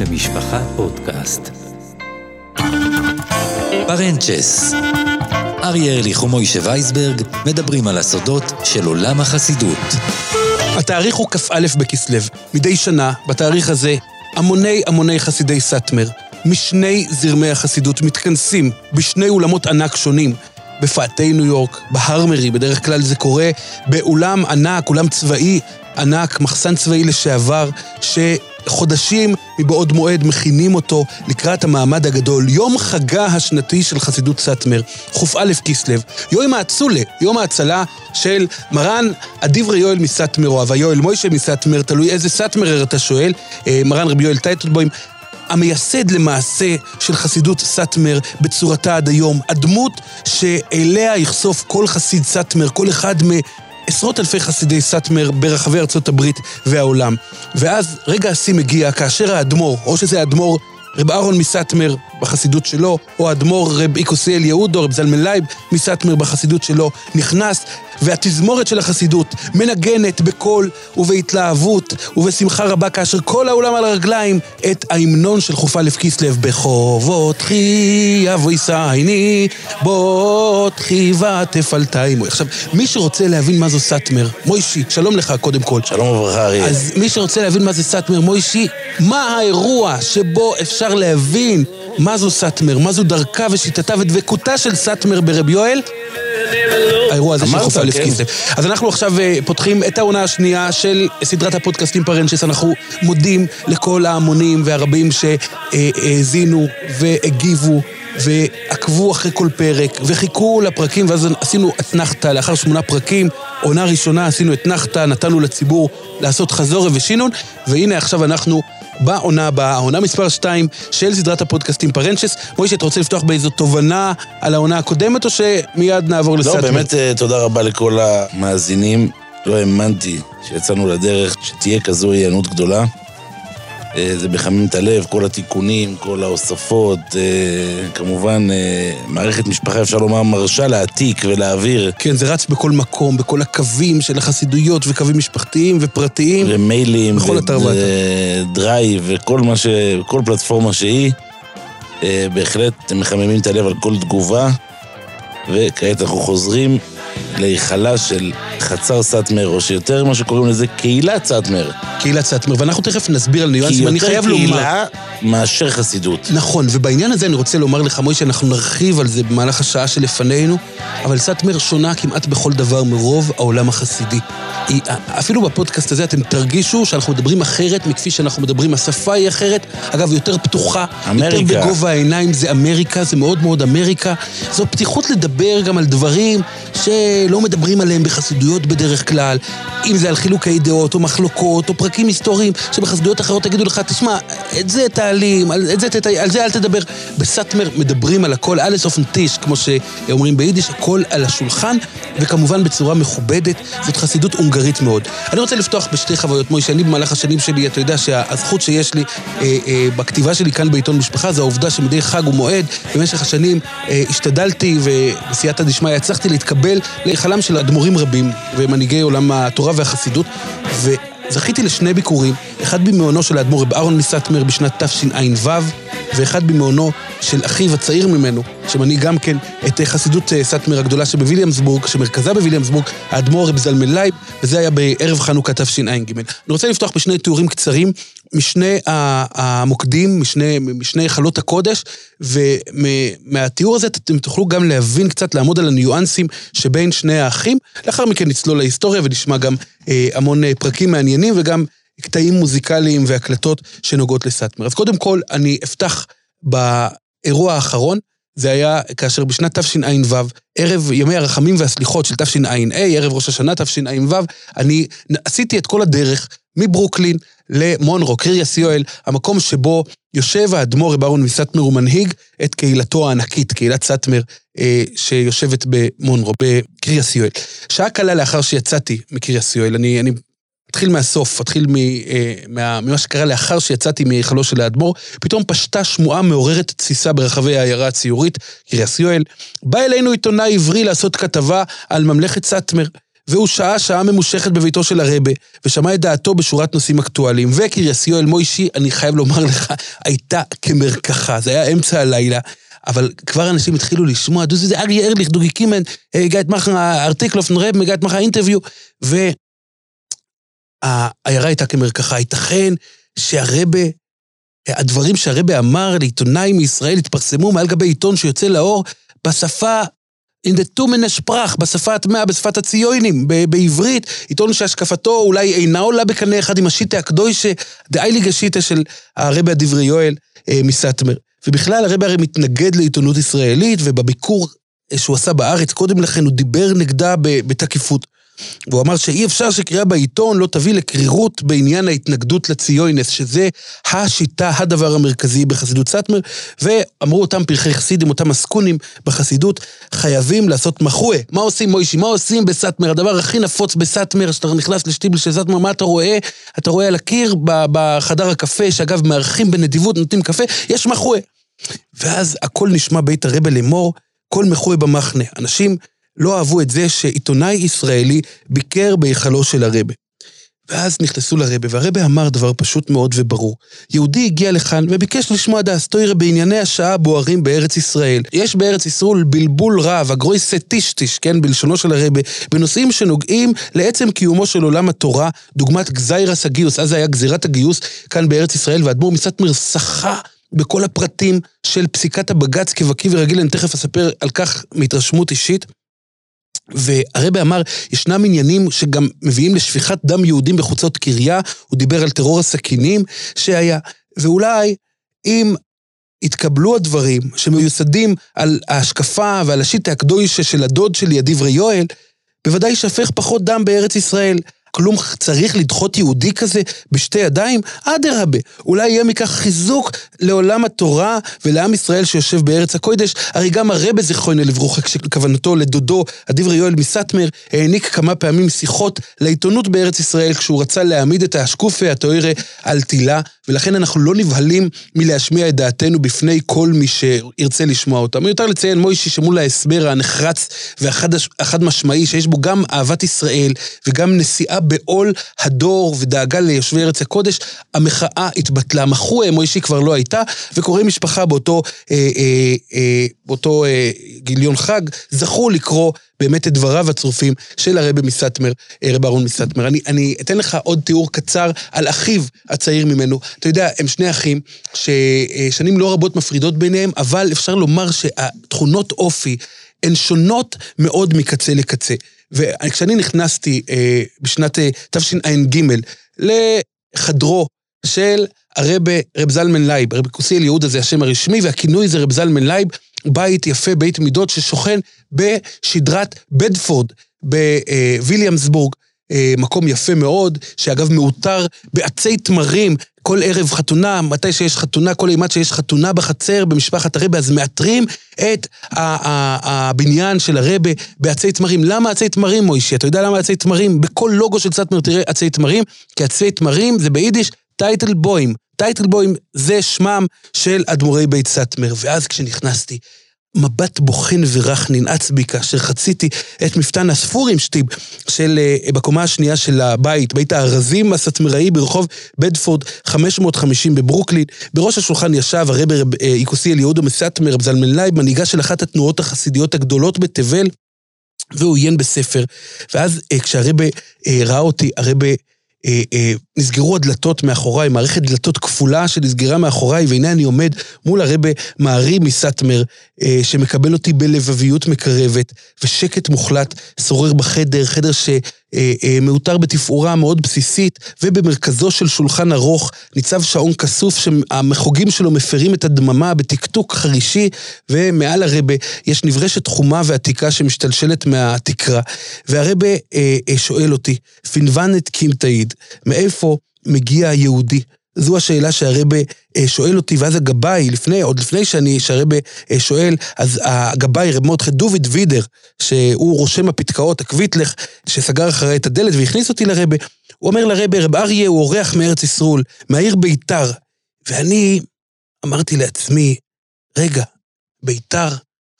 למשפחה פודקאסט. פרנצ'ס אריה ארליך ומוישה וייסברג מדברים על הסודות של עולם החסידות. התאריך הוא כ"א בכסלו. מדי שנה, בתאריך הזה, המוני המוני חסידי סאטמר, משני זרמי החסידות, מתכנסים בשני אולמות ענק שונים. בפאתי ניו יורק, בהרמרי, בדרך כלל זה קורה באולם ענק, אולם צבאי ענק, מחסן צבאי לשעבר, שחודשים מבעוד מועד מכינים אותו לקראת המעמד הגדול, יום חגה השנתי של חסידות סאטמר, כ"א כסלו, יום האצולה, יום ההצלה של מרן הדברי יואל מסאטמר, או אבא יואל מוישה מסאטמר, תלוי איזה סאטמר אתה שואל, אה, מרן רבי יואל טייטלבוים. המייסד למעשה של חסידות סאטמר בצורתה עד היום, הדמות שאליה יחשוף כל חסיד סאטמר, כל אחד מעשרות אלפי חסידי סאטמר ברחבי ארצות הברית והעולם. ואז רגע השיא מגיע כאשר האדמו"ר, או שזה האדמו"ר רב אהרון מסאטמר בחסידות שלו, או האדמו"ר רב איקוסיאל יהודו, רב זלמן לייב מסאטמר בחסידות שלו, נכנס, והתזמורת של החסידות מנגנת בקול ובהתלהבות ובשמחה רבה, כאשר כל העולם על הרגליים, את ההמנון של חופה לב כסלו, בחובותכי יבוא ישייני, בוטחי ותפלתיימו. עכשיו, מי שרוצה להבין מה זו סאטמר, מוישי, שלום לך קודם כל. שלום וברכה אריה. אז מי שרוצה להבין מה זה סאטמר, מוישי, מה האירוע שבו אפשר להבין מה זו סאטמר, מה זו דרכה ושיטתה ודבקותה של סאטמר ברב יואל? האירוע הזה של חופה כן. לכסלו. אז אנחנו עכשיו אה, פותחים את העונה השנייה של סדרת הפודקאסטים פרנצ'ס. אנחנו מודים לכל ההמונים והרבים שהאזינו והגיבו. ועקבו אחרי כל פרק, וחיכו לפרקים, ואז עשינו אתנחתא לאחר שמונה פרקים. עונה ראשונה עשינו אתנחתא, נתנו לציבור לעשות חזור ושינון, והנה עכשיו אנחנו בעונה הבאה, העונה מספר 2 של סדרת הפודקאסטים פרנצ'ס. מוישה, אתה רוצה לפתוח באיזו תובנה על העונה הקודמת, או שמיד נעבור לא, לסאטמר? באמת אה, תודה רבה לכל המאזינים. לא האמנתי שיצאנו לדרך, שתהיה כזו היענות גדולה. אה, זה מחמם את הלב, כל התיקונים, כל ההוספות. אה, כמובן, אה, מערכת משפחה, אפשר לומר, מרשה להעתיק ולהעביר. כן, זה רץ בכל מקום, בכל הקווים של החסידויות וקווים משפחתיים ופרטיים. ומיילים, בכל אתר ואתר. וכל מה ש... כל פלטפורמה שהיא. בהחלט מחממים את הלב על כל תגובה. וכעת אנחנו חוזרים להיכלה של חצר סאטמר, או שיותר מה שקוראים לזה קהילת סאטמר. קהילת סאטמר, ואנחנו תכף נסביר על כי ניואנסים, אני יותר חייב לומר... קהילה מאשר חסידות. נכון, ובעניין הזה אני רוצה לומר לך, מוישה, אנחנו נרחיב על זה במהלך השעה שלפנינו, אבל סאטמר שונה כמעט בכל דבר מרוב העולם החסידי. היא, אפילו בפודקאסט הזה אתם תרגישו שאנחנו מדברים אחרת מכפי שאנחנו מדברים, השפה היא אחרת, אגב, יותר פתוחה, אמריקה. יותר בגובה העיניים, זה אמריקה, זה מאוד מאוד אמריקה. זו פתיחות לדבר גם על דברים שלא מדברים עליהם בחסידויות בדרך כלל, אם זה על חילוקי דעות או מחלוקות או פרקים היסטוריים, שבחסידויות אחרות תגידו לך, תשמע, את זה תעלים, על, את זה, תת- על זה אל תדבר. בסאטמר מדברים על הכל, אלס אופן טיש, כמו שאומרים ביידיש, הכל על השולחן, וכמובן בצורה מכובדת, זאת חסידות הונגרית מאוד. אני רוצה לפתוח בשתי חוויות, מוישה, אני במהלך השנים שלי, אתה יודע שהזכות שיש לי אה, אה, בכתיבה שלי כאן בעיתון משפחה, זה העובדה שמדי חג ומועד, במשך השנים אה, השתדלתי, ובסייעתא דשמיא הצלחתי להתקבל להיכלם של אדמו"רים רבים ומנהיגי עולם התורה והחסידות, וזכיתי לשני ביקורים, אחד במעונו של האדמו"ר רב אהרון מסאטמר בשנת תשע"ו, ואחד במעונו של אחיו הצעיר ממנו, שמנהיג גם כן את אה, חסידות אה, סאטמר הגדולה שבוויליאמסבורג, שמרכזה בוויליאמסבורג, האדמו"ר רב זלמן לייב, וזה היה בערב חנוכה תשע"ג. אני רוצה לפתוח בשני תיאורים קצרים משני המוקדים, משני, משני היכלות הקודש, ומהתיאור הזה אתם תוכלו גם להבין קצת, לעמוד על הניואנסים שבין שני האחים. לאחר מכן נצלול להיסטוריה ונשמע גם אה, המון אה, פרקים מעניינים וגם קטעים מוזיקליים והקלטות שנוגעות לסאטמר. אז קודם כל, אני אפתח באירוע האחרון, זה היה כאשר בשנת תשע"ו, ערב ימי הרחמים והסליחות של תשע"ה, ערב ראש השנה תשע"ו, אני עשיתי את כל הדרך מברוקלין למונרו, קריאס יואל, המקום שבו יושב האדמו"ר רב אהרון מסאטמר ומנהיג את קהילתו הענקית, קהילת סאטמר, אה, שיושבת במונרו, בקריאס יואל. שעה קלה לאחר שיצאתי מקריאס יואל, אני, אני אתחיל מהסוף, אתחיל אה, מה, ממה שקרה לאחר שיצאתי מהיכלו של האדמו"ר, פתאום פשטה שמועה מעוררת תסיסה ברחבי העיירה הציורית, קריאס יואל. בא אלינו עיתונאי עברי לעשות כתבה על ממלכת סאטמר. והוא שהה שעה ממושכת בביתו של הרבה, ושמע את דעתו בשורת נושאים אקטואליים. וקריאס יואל מוישי, אני חייב לומר לך, הייתה כמרקחה, זה היה אמצע הלילה. אבל כבר אנשים התחילו לשמוע, דו זה אריה ארליך, דוגי קימן, הגעת מחר ארטיקלוף נרב, הגעת מחר אינטרוויו, והעיירה הייתה כמרקחה. ייתכן שהרבה, הדברים שהרבה אמר לעיתונאים מישראל התפרסמו מעל גבי עיתון שיוצא לאור בשפה in the two מנשפרח, בשפה הטמאה, בשפת הציונים, בעברית, עיתון שהשקפתו אולי אינה עולה בקנה אחד עם השיטה הקדושה, דאייליג השיטה של הרבה הדברי יואל אה, מסטמר. ובכלל הרבה הרי מתנגד לעיתונות ישראלית, ובביקור שהוא עשה בארץ קודם לכן הוא דיבר נגדה בתקיפות. והוא אמר שאי אפשר שקריאה בעיתון לא תביא לקרירות בעניין ההתנגדות לציונס, שזה השיטה, הדבר המרכזי בחסידות סאטמר, ואמרו אותם פרחי חסידים, אותם עסקונים בחסידות, חייבים לעשות מחואה. מה עושים מוישי? מה עושים בסאטמר? הדבר הכי נפוץ בסאטמר, שאתה נכנס לשטיבל של סאטמר, מה אתה רואה? אתה רואה על הקיר בחדר הקפה, שאגב מארחים בנדיבות, נותנים קפה, יש מחואה. ואז הכל נשמע בית הרבה לאמור, כל מחואה במחנה. אנשים לא אהבו את זה שעיתונאי ישראלי ביקר בהיכלו של הרבה. ואז נכנסו לרבה, והרבה אמר דבר פשוט מאוד וברור. יהודי הגיע לכאן וביקש לשמוע דאסטוירה בענייני השעה הבוערים בארץ ישראל. יש בארץ ישראל בלבול רב, הגרויסה טישטיש, כן, בלשונו של הרבה, בנושאים שנוגעים לעצם קיומו של עולם התורה, דוגמת גזיירס הגיוס, אז זה היה גזירת הגיוס כאן בארץ ישראל, והאדמו"ר מסטמר שחה בכל הפרטים של פסיקת הבג"ץ כבקיא ורגיל, אני תכף אספר על כך מהתרשמות אישית. והרבה אמר, ישנם עניינים שגם מביאים לשפיכת דם יהודים בחוצות קריה, הוא דיבר על טרור הסכינים שהיה, ואולי אם יתקבלו הדברים שמיוסדים על ההשקפה ועל השיטה הקדושה של הדוד שלי, הדברי יואל, בוודאי יישפך פחות דם בארץ ישראל. כלום צריך לדחות יהודי כזה בשתי ידיים? אדרבה, אולי יהיה מכך חיזוק לעולם התורה ולעם ישראל שיושב בארץ הקודש. הרי גם הרבה זיכרונו לברוכה, כשכוונתו לדודו, הדברי יואל מסטמר, העניק כמה פעמים שיחות לעיתונות בארץ ישראל כשהוא רצה להעמיד את האשקופה התוארה על תילה, ולכן אנחנו לא נבהלים מלהשמיע את דעתנו בפני כל מי שירצה לשמוע אותה. מיותר לציין מוישי שמול ההסבר הנחרץ והחד משמעי, שיש בו גם אהבת ישראל וגם נשיאה בעול הדור ודאגה ליושבי ארץ הקודש, המחאה התבטלה. מחו מוישי כבר לא הייתה, וקוראי משפחה באותו, אה, אה, אה, באותו אה, גיליון חג זכו לקרוא באמת את דבריו הצרופים של הרבי מסטמר, אה, רב אהרון מסטמר. אני, אני אתן לך עוד תיאור קצר על אחיו הצעיר ממנו. אתה יודע, הם שני אחים ששנים לא רבות מפרידות ביניהם, אבל אפשר לומר שהתכונות אופי הן שונות מאוד מקצה לקצה. וכשאני נכנסתי אה, בשנת אה, תשע"ג לחדרו של הרבה רב זלמן לייב, רב יקותיאל יהודה זה השם הרשמי, והכינוי זה רב זלמן לייב, בית יפה, בית מידות, ששוכן בשדרת בדפורד בוויליאמסבורג. אה, מקום יפה מאוד, שאגב מעוטר בעצי תמרים, כל ערב חתונה, מתי שיש חתונה, כל אימת שיש חתונה בחצר במשפחת הרבה, אז מעטרים את הבניין של הרבי בעצי תמרים. למה עצי תמרים, מוישי? אתה יודע למה עצי תמרים? בכל לוגו של סאטמר תראה עצי תמרים, כי עצי תמרים זה ביידיש טייטל בוים. טייטל בוים זה שמם של אדמו"רי בית סאטמר. ואז כשנכנסתי, מבט בוחן ורך ננעץ בי כאשר חציתי את מפתן הספרים שטיב של, אה, בקומה השנייה של הבית, בית הארזים הסטמראי ברחוב בדפורד 550 בברוקלין. בראש השולחן ישב הרבי ר' אה, יקותיאל יהודה מסטמר, זלמן לייב, מנהיגה של אחת התנועות החסידיות הגדולות בתבל, והוא עיין בספר. ואז אה, כשהרבי ראה אותי, הרבי אה, אה, נסגרו הדלתות מאחוריי, מערכת דלתות כפולה שנסגרה מאחוריי, והנה אני עומד מול הרבי מהר"י מסטמר, אה, שמקבל אותי בלבביות מקרבת, ושקט מוחלט שורר בחדר, חדר ש... אה, אה, מעוטר בתפאורה מאוד בסיסית, ובמרכזו של שולחן ארוך ניצב שעון כסוף שהמחוגים שלו מפרים את הדממה בטקטוק חרישי, ומעל הרבה יש נברשת חומה ועתיקה שמשתלשלת מהתקרה. והרבה אה, אה, שואל אותי, פינבנת קימתאיד, מאיפה מגיע היהודי? זו השאלה שהרבה אה, שואל אותי, ואז הגבאי, לפני, עוד לפני שאני, שהרבה אה, שואל, אז הגבאי, רב מרדכי דוד וידר, שהוא רושם הפתקאות, הקוויטלך, שסגר אחרי את הדלת והכניס אותי לרבה, הוא אומר לרבה, רב אריה הוא אורח מארץ ישרול, מהעיר ביתר. ואני אמרתי לעצמי, רגע, ביתר,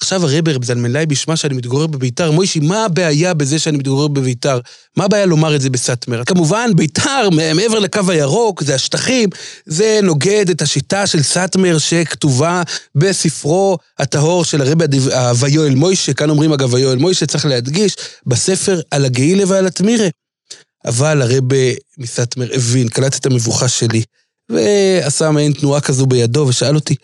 עכשיו הרבר זלמן בשמה שאני מתגורר בביתר, מוישי, מה הבעיה בזה שאני מתגורר בביתר? מה הבעיה לומר את זה בסאטמר? כמובן, ביתר, מעבר לקו הירוק, זה השטחים, זה נוגד את השיטה של סאטמר שכתובה בספרו הטהור של הרבי הוויואל מוישה, כאן אומרים אגב ויואל מוישה, צריך להדגיש, בספר על הגאילה ועל התמירה. אבל הרבי מסאטמר הבין, קלט את המבוכה שלי, ועשה מעין תנועה כזו בידו ושאל אותי,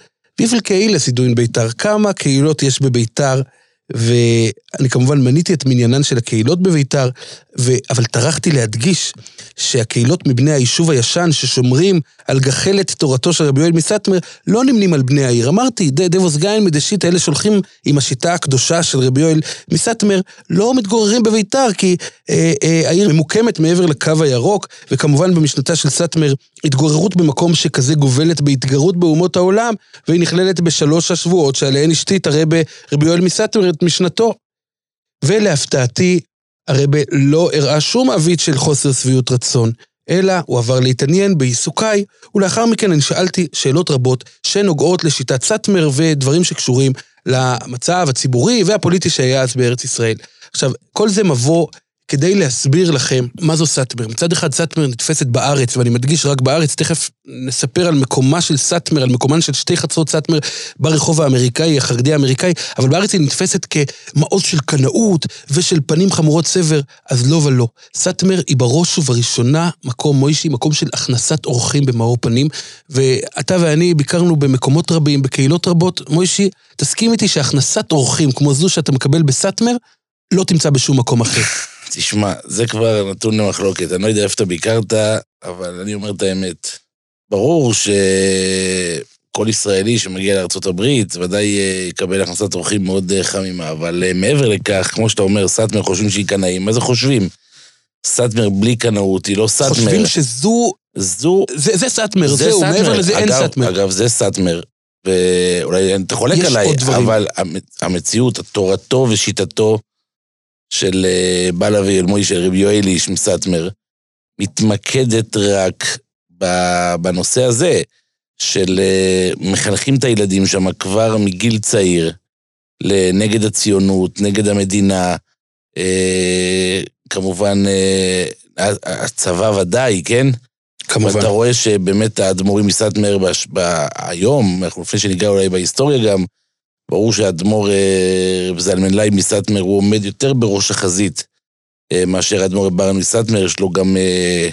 ויפל קהילה סידוין ביתר, כמה קהילות יש בביתר? ואני כמובן מניתי את מניינן של הקהילות בביתר, ו... אבל טרחתי להדגיש שהקהילות מבני היישוב הישן ששומרים על גחלת תורתו של רבי יואל מסטמר לא נמנים על בני העיר. אמרתי, דבוס גיין מדשית, האלה שהולכים עם השיטה הקדושה של רבי יואל מסטמר, לא מתגוררים בביתר, כי אה, אה, העיר ממוקמת מעבר לקו הירוק, וכמובן במשנתה של סטמר, התגוררות במקום שכזה גובלת בהתגרות באומות העולם, והיא נכללת בשלוש השבועות שעליהן השתית הרבי רבי יואל מסטמר את משנתו. ולהפתעתי, הרבי לא הראה שום עווית של חוסר שביעות רצון, אלא הוא עבר להתעניין בעיסוקיי, ולאחר מכן אני שאלתי שאלות רבות שנוגעות לשיטת סאטמר ודברים שקשורים למצב הציבורי והפוליטי שהיה אז בארץ ישראל. עכשיו, כל זה מבוא כדי להסביר לכם מה זו סאטמר. מצד אחד סאטמר נתפסת בארץ, ואני מדגיש רק בארץ, תכף נספר על מקומה של סאטמר, על מקומן של שתי חצרות סאטמר ברחוב האמריקאי, החרדי האמריקאי, אבל בארץ היא נתפסת כמעוז של קנאות ושל פנים חמורות סבר, אז לא ולא. סאטמר היא בראש ובראשונה מקום מוישי, מקום של הכנסת אורחים במאור פנים, ואתה ואני ביקרנו במקומות רבים, בקהילות רבות. מוישי, תסכים איתי שהכנסת אורחים כמו זו שאתה מקבל בסאטמר, לא תמצא בשום מקום אחר. תשמע, זה כבר נתון למחלוקת. אני לא יודע איפה אתה ביקרת, אבל אני אומר את האמת. ברור שכל ישראלי שמגיע לארה"ב ודאי אה, יקבל הכנסת אורחים מאוד אה, חמימה, אבל אה, מעבר לכך, כמו שאתה אומר, סאטמר חושבים שהיא קנאים, מה זה חושבים? סאטמר בלי קנאות, היא לא סאטמר. חושבים שזו... זו... זה, זה סאטמר, זה זהו. מעבר לזה אין סאטמר. אגב, זה סאטמר. ואולי אתה חולק עליי, אבל המציאות, תורתו ושיטתו של אה, בעלה ואלמוי של רבי יואל איש מסטמר, מתמקדת רק בנושא הזה, של אה, מחנכים את הילדים שם כבר מגיל צעיר, נגד הציונות, נגד המדינה, אה, כמובן הצבא ודאי, כן? כמובן. ואתה רואה שבאמת האדמו"רים מסטמר היום, אנחנו לפני שניגע אולי בהיסטוריה גם, ברור שהאדמו"ר אה, רב זלמן לייב מסטמר הוא עומד יותר בראש החזית אה, מאשר האדמו"ר רב אהרן מסטמר, יש לו גם אה,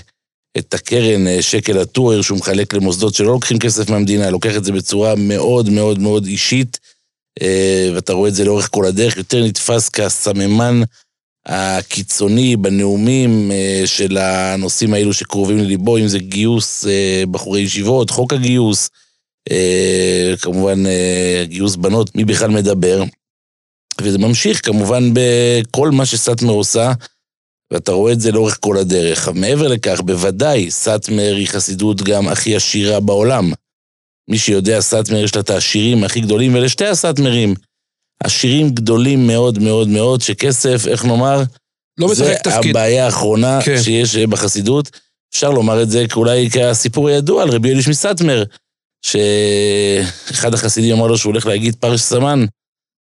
את הקרן שקל הטהור שהוא מחלק למוסדות שלא לוקחים כסף מהמדינה, לוקח את זה בצורה מאוד מאוד מאוד אישית, ואתה רואה את זה לאורך כל הדרך, יותר נתפס כסממן הקיצוני בנאומים של הנושאים האלו שקרובים לליבו, אם זה גיוס בחורי ישיבות, חוק הגיוס, כמובן אה, גיוס בנות, מי בכלל מדבר. וזה ממשיך כמובן בכל מה שסאטמר עושה, ואתה רואה את זה לאורך כל הדרך. מעבר לכך, בוודאי, סאטמר היא חסידות גם הכי עשירה בעולם. מי שיודע, סאטמר יש לה את העשירים הכי גדולים, ואלה שתי הסאטמרים. עשירים גדולים מאוד מאוד מאוד, שכסף, איך נאמר? לא משחק תפקיד. זה הבעיה האחרונה כן. שיש בחסידות. אפשר לומר את זה אולי כסיפור הידוע על רבי אליש מסאטמר, שאחד החסידים אמר לו שהוא הולך להגיד פרש סמן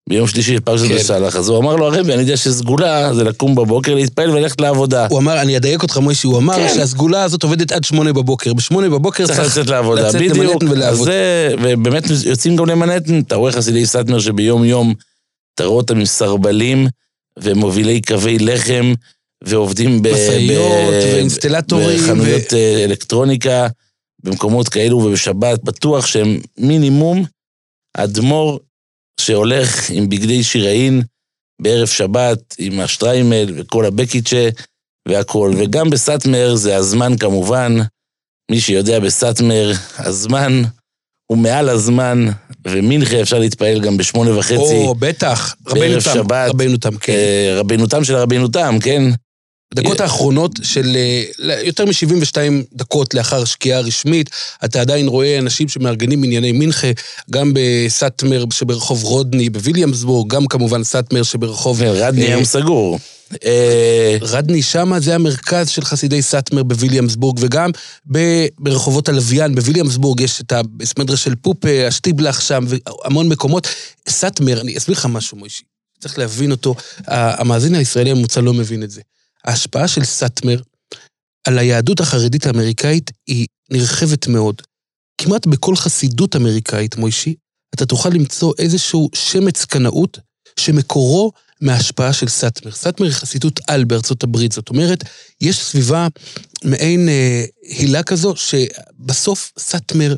ביום שלישי של פרשת כן. בסלח, אז הוא אמר לו, הרבי, אני יודע שסגולה זה לקום בבוקר, להתפעל וללכת לעבודה. הוא אמר, אני אדייק אותך, מוישי, הוא אמר כן. שהסגולה הזאת עובדת עד שמונה בבוקר. בשמונה בבוקר צריך לצאת לעבודה, לצאת בדיוק. אז זה, ובאמת יוצאים גם למנהטן. אתה רואה חסידי סטמר שביום יום, אתה רואה אותם עם סרבלים ומובילי קווי לחם, ועובדים ב... משאיות ואינסטלטורים. בחנויות ו... אה, אלקטרוניקה. במקומות כאלו ובשבת, בטוח שהם מינימום אדמו"ר שהולך עם בגדי שיראין בערב שבת, עם השטריימל וכל הבקיצ'ה והכול. וגם בסאטמר זה הזמן כמובן, מי שיודע בסאטמר, הזמן הוא מעל הזמן, ומנחה אפשר להתפעל גם בשמונה וחצי. או, בטח, רבינו תם, רבינו תם, כן. אה, רבינו תם של רבינו תם, כן. דקות האחרונות של אה, יותר מ-72 דקות לאחר שקיעה רשמית, אתה עדיין רואה אנשים שמארגנים ענייני מנחה, גם בסאטמר שברחוב רודני בוויליאמסבורג, גם כמובן סאטמר שברחוב... רדני היום סגור. אה, רדני שמה זה המרכז של חסידי סאטמר בוויליאמסבורג, וגם ברחובות הלוויין בוויליאמסבורג יש את הסמדרה של פופה, השטיבלח שם, והמון מקומות. סאטמר, אני אסביר לך משהו, מוישי, צריך להבין אותו. המאזין הישראלי הממוצע לא מבין את זה. ההשפעה של סאטמר על היהדות החרדית האמריקאית היא נרחבת מאוד. כמעט בכל חסידות אמריקאית, מוישי, אתה תוכל למצוא איזשהו שמץ קנאות שמקורו מההשפעה של סאטמר. סאטמר היא חסידות על בארצות הברית, זאת אומרת, יש סביבה מעין אה, הילה כזו, שבסוף סאטמר,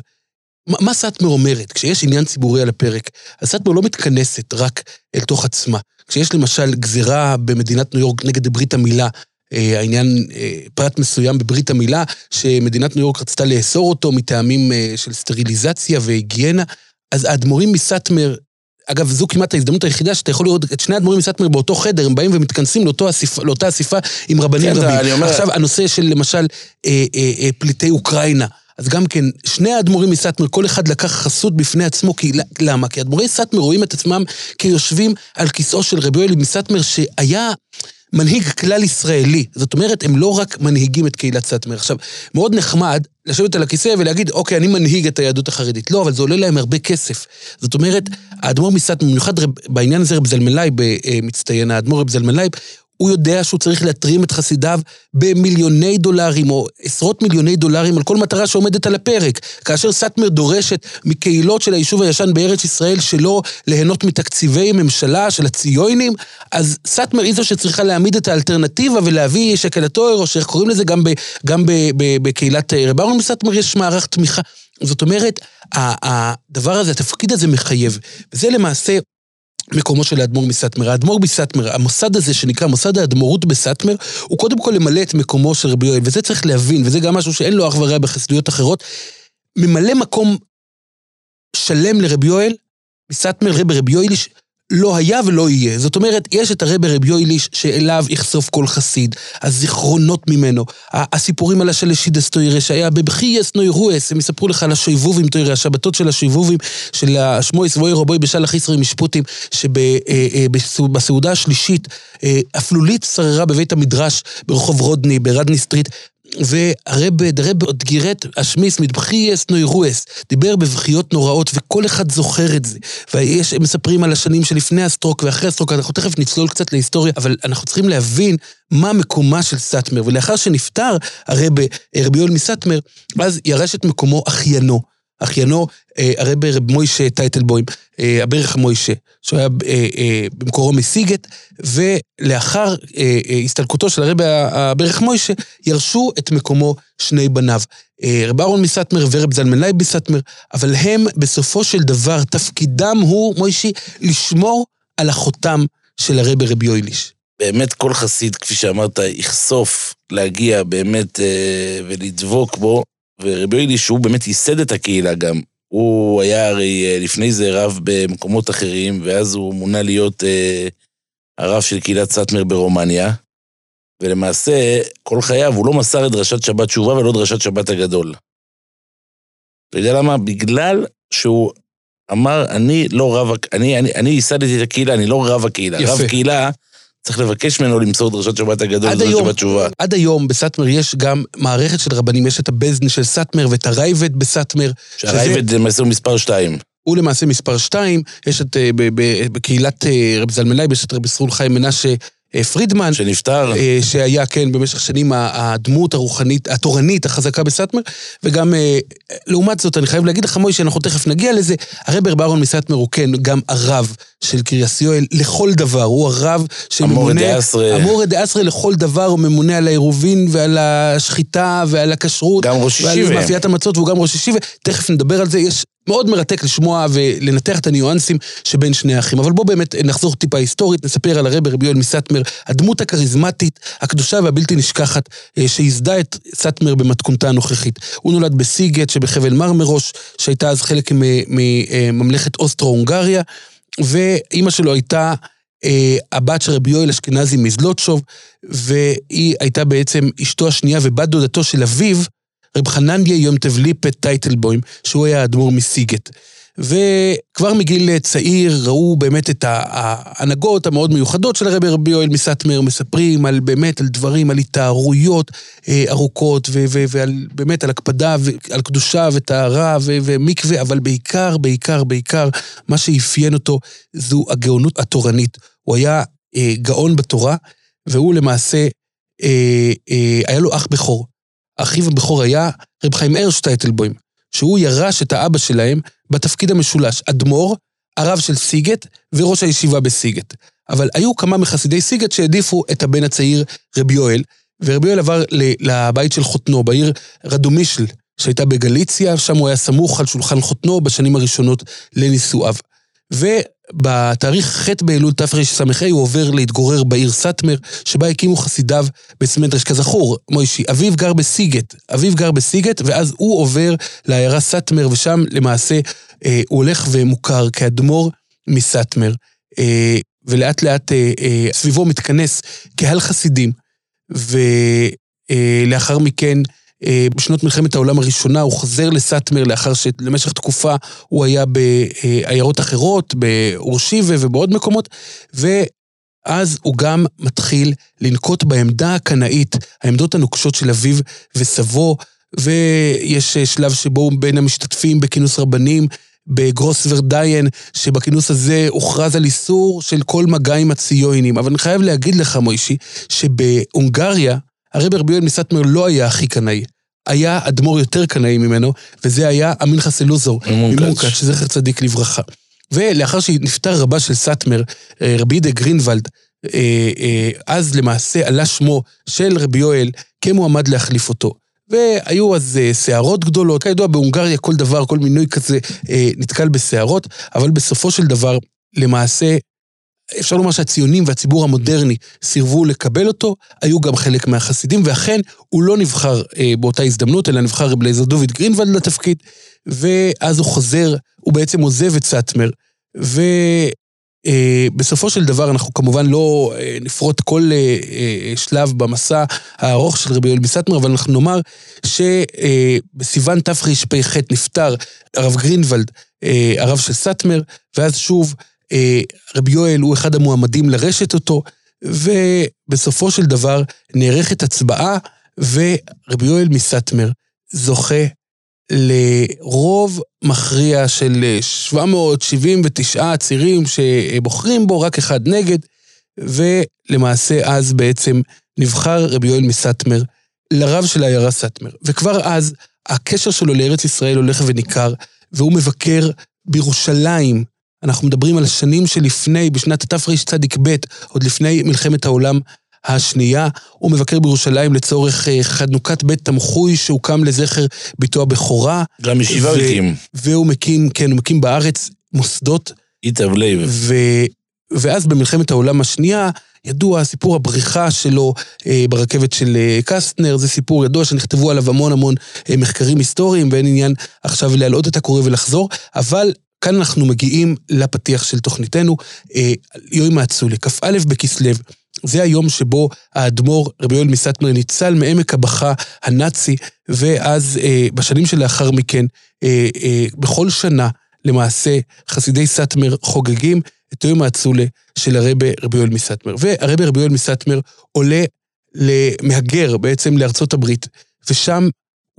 מה, סאטמר אומרת? כשיש עניין ציבורי על הפרק, אז סאטמר לא מתכנסת רק אל תוך עצמה. כשיש למשל גזירה במדינת ניו יורק נגד ברית המילה, אה, העניין, אה, פרט מסוים בברית המילה, שמדינת ניו יורק רצתה לאסור אותו מטעמים אה, של סטריליזציה והיגיינה, אז האדמו"רים מסאטמר, אגב, זו כמעט ההזדמנות היחידה שאתה יכול לראות את שני האדמו"רים מסאטמר באותו חדר, הם באים ומתכנסים לאותו אסיפה, לאותה אסיפה עם רבנים כן, רבים. אומר- עכשיו, הנושא של למשל אה, אה, אה, פליטי אוקראינה. אז גם כן, שני האדמו"רים מסאטמר, כל אחד לקח חסות בפני עצמו, כי, למה? כי אדמו"רי סאטמר רואים את עצמם כיושבים על כיסאו של רבי יואל מסאטמר, שהיה מנהיג כלל ישראלי. זאת אומרת, הם לא רק מנהיגים את קהילת סאטמר. עכשיו, מאוד נחמד לשבת על הכיסא ולהגיד, אוקיי, אני מנהיג את היהדות החרדית. לא, אבל זה עולה להם הרבה כסף. זאת אומרת, האדמו"ר מסאטמר, במיוחד בעניין הזה רב זלמן לייב אה, מצטיין, האדמו"ר רב זלמן לייב, הוא יודע שהוא צריך להתרים את חסידיו במיליוני דולרים או עשרות מיליוני דולרים על כל מטרה שעומדת על הפרק. כאשר סאטמר דורשת מקהילות של היישוב הישן בארץ ישראל שלא ליהנות מתקציבי ממשלה של הציונים, אז סאטמר היא זו שצריכה להעמיד את האלטרנטיבה ולהביא שקל הטהור, או שאיך קוראים לזה, גם, ב, גם ב, ב, בקהילת אה, רב אהרון בסאטמר יש מערך תמיכה. זאת אומרת, הדבר הזה, התפקיד הזה מחייב. וזה למעשה מקומו של האדמו"ר מסאטמר. האדמו"ר מסאטמר, המוסד הזה שנקרא מוסד האדמו"רות בסאטמר, הוא קודם כל למלא את מקומו של רבי יואל, וזה צריך להבין, וזה גם משהו שאין לו אח ורע בחסידויות אחרות. ממלא מקום שלם לרבי יואל, מסאטמר רבי יואליש, לא היה ולא יהיה. זאת אומרת, יש את הרבי רבי יואליש שאליו יחשוף כל חסיד, הזיכרונות ממנו, הסיפורים על השלשידס תוירה שהיה בבחייס נוירועס, הם יספרו לך על השויבובים תוירה, השבתות של השויבובים, של השמואס ואוי רבוי בשלח ישראל משפוטים, שבסעודה השלישית, אפלולית שררה בבית המדרש ברחוב רודני, ברדני סטריט, והרב, דרב עוד גירט אשמיס מתבחייס נוירועס, דיבר בבכיות נוראות, וכל אחד זוכר את זה. ויש, הם מספרים על השנים שלפני הסטרוק ואחרי הסטרוק, אנחנו תכף נצלול קצת להיסטוריה, אבל אנחנו צריכים להבין מה מקומה של סאטמר, ולאחר שנפטר הרב, רבי יואל מסאטמר, אז ירש את מקומו אחיינו. אחיינו, הרב רב מוישה טייטלבוים, הברך מוישה, שהוא היה במקורו מסיגת, ולאחר הסתלקותו של הרב הברך מוישה, ירשו את מקומו שני בניו. רב אהרון מסאטמר ורב זלמנאי מסאטמר, אבל הם בסופו של דבר, תפקידם הוא, מוישי, לשמור על החותם של הרב רבי יויליש. באמת כל חסיד, כפי שאמרת, יחשוף להגיע באמת אה, ולדבוק בו, ורבי יויליש, הוא באמת ייסד את הקהילה גם. הוא היה הרי לפני זה רב במקומות אחרים, ואז הוא מונה להיות אה, הרב של קהילת סאטמר ברומניה, ולמעשה, כל חייו הוא לא מסר את דרשת שבת תשובה ולא דרשת שבת הגדול. אתה יודע למה? בגלל שהוא אמר, אני לא רב, אני, אני, אני ייסדתי את הקהילה, אני לא רב הקהילה. יפה. רב קהילה, צריך לבקש ממנו למסור דרשת שבת הגדול, דרשת היום, שבת תשובה. עד היום בסאטמר יש גם מערכת של רבנים, יש את הבזן של סאטמר ואת הרייבד בסאטמר. שהרייבד למעשה הוא מספר שתיים. הוא למעשה מספר שתיים, יש את, אה, בקהילת אה, רב זלמנאי, יש את רבי סרול חיים מנשה פרידמן, שנפטר. אה, שהיה, כן, במשך שנים הדמות הרוחנית, התורנית החזקה בסאטמר, וגם, אה, לעומת זאת, אני חייב להגיד לך, מוישה, אנחנו תכף נגיע לזה, הרב אהרון מסאטמר הוא כן גם הרב של קריאס יואל לכל דבר, הוא הרב אמורי שממונה... דאסרי. אמורי דאסרי לכל דבר, הוא ממונה על העירובין ועל השחיטה ועל הכשרות. גם ראש ועל ישיבה. מאפיית המצות והוא גם ראש ישיבה, תכף נדבר על זה, יש מאוד מרתק לשמוע ולנתח את הניואנסים שבין שני האחים. אבל בואו באמת נחזור טיפה היסטורית, נספר על הרבי רבי יואל מסאטמר, הדמות הכריזמטית, הקדושה והבלתי נשכחת, אה, שייסדה את סאטמר במתכונתה הנוכחית. הוא נולד בסיגט שבחבל מרמרוש, שהייתה אז חלק מממלכת אוסטרו-הונגריה, ואימא שלו הייתה אה, הבת של רבי יואל אשכנזי מזלוטשוב, והיא הייתה בעצם אשתו השנייה ובת דודתו של אביו, רב חנניה יום תבליפת טייטלבוים, שהוא היה האדמו"ר מסיגט. וכבר מגיל צעיר ראו באמת את ההנהגות המאוד מיוחדות של הרבי רבי יואל מסטמר, מספרים על באמת, על דברים, על התארויות אה, ארוכות, ובאמת על הקפדה, על קדושה וטהרה ומקווה, אבל בעיקר, בעיקר, בעיקר, מה שאפיין אותו זו הגאונות התורנית. הוא היה אה, גאון בתורה, והוא למעשה, אה, היה לו אח בכור. אחיו הבכור היה רב חיים ארשטייטלבוים. שהוא ירש את האבא שלהם בתפקיד המשולש, אדמו"ר, הרב של סיגט וראש הישיבה בסיגט. אבל היו כמה מחסידי סיגט שהעדיפו את הבן הצעיר רבי יואל, ורבי יואל עבר לבית של חותנו, בעיר רדומישל, שהייתה בגליציה, שם הוא היה סמוך על שולחן חותנו בשנים הראשונות לנישואיו. ובתאריך ח' באלול תרס"ה הוא עובר להתגורר בעיר סאטמר, שבה הקימו חסידיו בסמדרש. כזכור, מוישי, אביו גר בסיגט, אביו גר בסיגט, ואז הוא עובר לעיירה סאטמר, ושם למעשה אה, הוא הולך ומוכר כאדמו"ר מסאטמר. אה, ולאט לאט אה, אה, סביבו מתכנס קהל חסידים, ולאחר אה, מכן בשנות מלחמת העולם הראשונה הוא חוזר לסאטמר לאחר שלמשך תקופה הוא היה בעיירות אחרות, באורשיבה ובעוד מקומות, ואז הוא גם מתחיל לנקוט בעמדה הקנאית, העמדות הנוקשות של אביו וסבו, ויש שלב שבו הוא בין המשתתפים בכינוס רבנים, בגרויסווארדיין, שבכינוס הזה הוכרז על איסור של כל מגע עם הציונים. אבל אני חייב להגיד לך, מוישי, שבהונגריה, הרב רבי יואל מסטמר לא היה הכי קנאי. היה אדמו"ר יותר קנאי ממנו, וזה היה המנחת אלעזר, ממונקאץ', שזכר צדיק לברכה. ולאחר שנפטר רבה של סאטמר, אה, רבי דוד גרינוולד, אה, אה, אז למעשה עלה שמו של רבי יואל כמועמד להחליף אותו. והיו אז סערות גדולות, כידוע בהונגריה כל דבר, כל מינוי כזה נתקל בסערות, אבל בסופו של דבר, למעשה אפשר לומר שהציונים והציבור המודרני סירבו לקבל אותו, היו גם חלק מהחסידים, ואכן הוא לא נבחר אה, באותה הזדמנות, אלא נבחר רב אליעזר דוד גרינוולד לתפקיד, ואז הוא חוזר, הוא בעצם עוזב את סאטמר, ובסופו אה, של דבר אנחנו כמובן לא אה, נפרוט כל אה, אה, שלב במסע הארוך של רבי יואל מסאטמר, אבל אנחנו נאמר שבסיוון אה, תרפ"ח נפטר הרב גרינוולד, אה, הרב של סאטמר, ואז שוב, רבי יואל הוא אחד המועמדים לרשת אותו, ובסופו של דבר נערכת הצבעה, ורבי יואל מסטמר זוכה לרוב מכריע של 779 עצירים שבוחרים בו, רק אחד נגד, ולמעשה אז בעצם נבחר רבי יואל מסטמר לרב של העיירה סטמר. וכבר אז הקשר שלו לארץ ישראל הולך וניכר, והוא מבקר בירושלים אנחנו מדברים על השנים שלפני, בשנת תרצ"ב, עוד לפני מלחמת העולם השנייה. הוא מבקר בירושלים לצורך אה, חנוכת בית תמחוי שהוקם לזכר ביתו הבכורה. גם ישיבה הוא הקים. והוא מקים, כן, הוא מקים בארץ מוסדות. איתר לייב. ו... ואז במלחמת העולם השנייה, ידוע סיפור הבריחה שלו אה, ברכבת של אה, קסטנר, זה סיפור ידוע שנכתבו עליו המון המון אה, מחקרים היסטוריים, ואין עניין עכשיו להלאות את הקורא ולחזור, אבל כאן אנחנו מגיעים לפתיח של תוכניתנו, אה, יום ההצלה, כ"א בכסלו. זה היום שבו האדמו"ר רבי יואל מסטמר ניצל מעמק הבכה הנאצי, ואז אה, בשנים שלאחר מכן, אה, אה, בכל שנה, למעשה, חסידי סטמר חוגגים את יום האצולה של הרבי רבי יואל מסטמר. והרבי רבי יואל מסטמר עולה למהגר בעצם לארצות הברית, ושם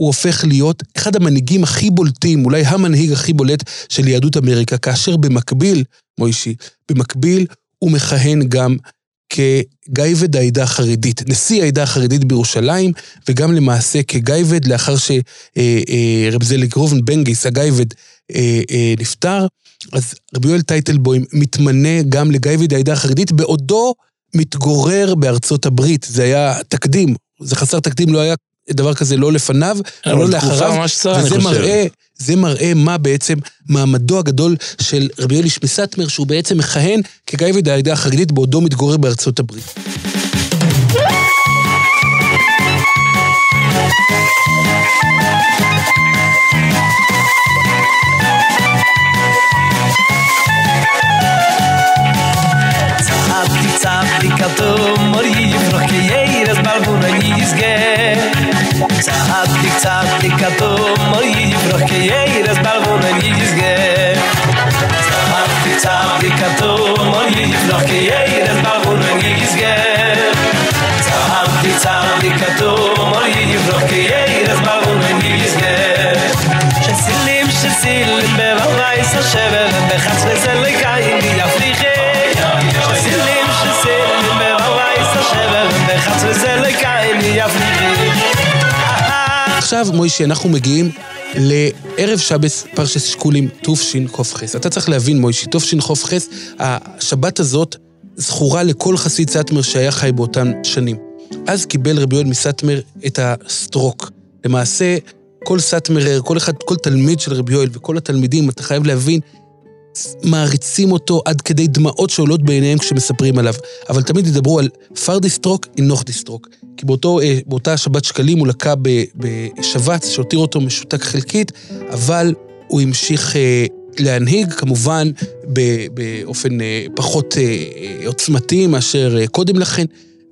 הוא הופך להיות אחד המנהיגים הכי בולטים, אולי המנהיג הכי בולט של יהדות אמריקה, כאשר במקביל, מוישי, במקביל הוא מכהן גם כגייבד העדה החרדית, נשיא העדה החרדית בירושלים, וגם למעשה כגייבד לאחר שרב אה, אה, זליג רובן בנגיס, הגייבד, אה, נפטר, אז רבי יואל טייטלבוים מתמנה גם לגייבד העדה החרדית בעודו מתגורר בארצות הברית. זה היה תקדים, זה חסר תקדים, לא היה דבר כזה לא לפניו, לא לאחריו, וזה מראה, זה מראה מה בעצם מעמדו הגדול של רבי אליש מסטמר, שהוא בעצם מכהן כגייבד העדה החרדית בעודו מתגורר בארצות הברית. zat dik ato moy ibroch ke yei raz balvo yizge nizge zat dik yei raz balvo na nizge zat dik yei raz balvo na nizge shasilim shasil be vayse di עכשיו, מוישי, אנחנו מגיעים לערב שבת פרשת שקלים תשכ"ח. אתה צריך להבין, מוישי, תשכ"ח, השבת הזאת זכורה לכל חסיד סאטמר שהיה חי באותן שנים. אז קיבל רבי יואל מסאטמר את ה stroke. למעשה, כל סאטמרר, כל אחד, כל תלמיד של רבי יואל וכל התלמידים, אתה חייב להבין, מעריצים אותו עד כדי דמעות שעולות בעיניהם כשמספרים עליו. אבל תמיד ידברו על פאר די stroke, און נאך די stroke. כי באותו, אה, באותה שבת שקלים הוא לקה בשבץ שהותיר אותו משותק חלקית, אבל הוא המשיך אה, להנהיג, כמובן באופן אה, פחות עוצמתי מאשר קודם לכן,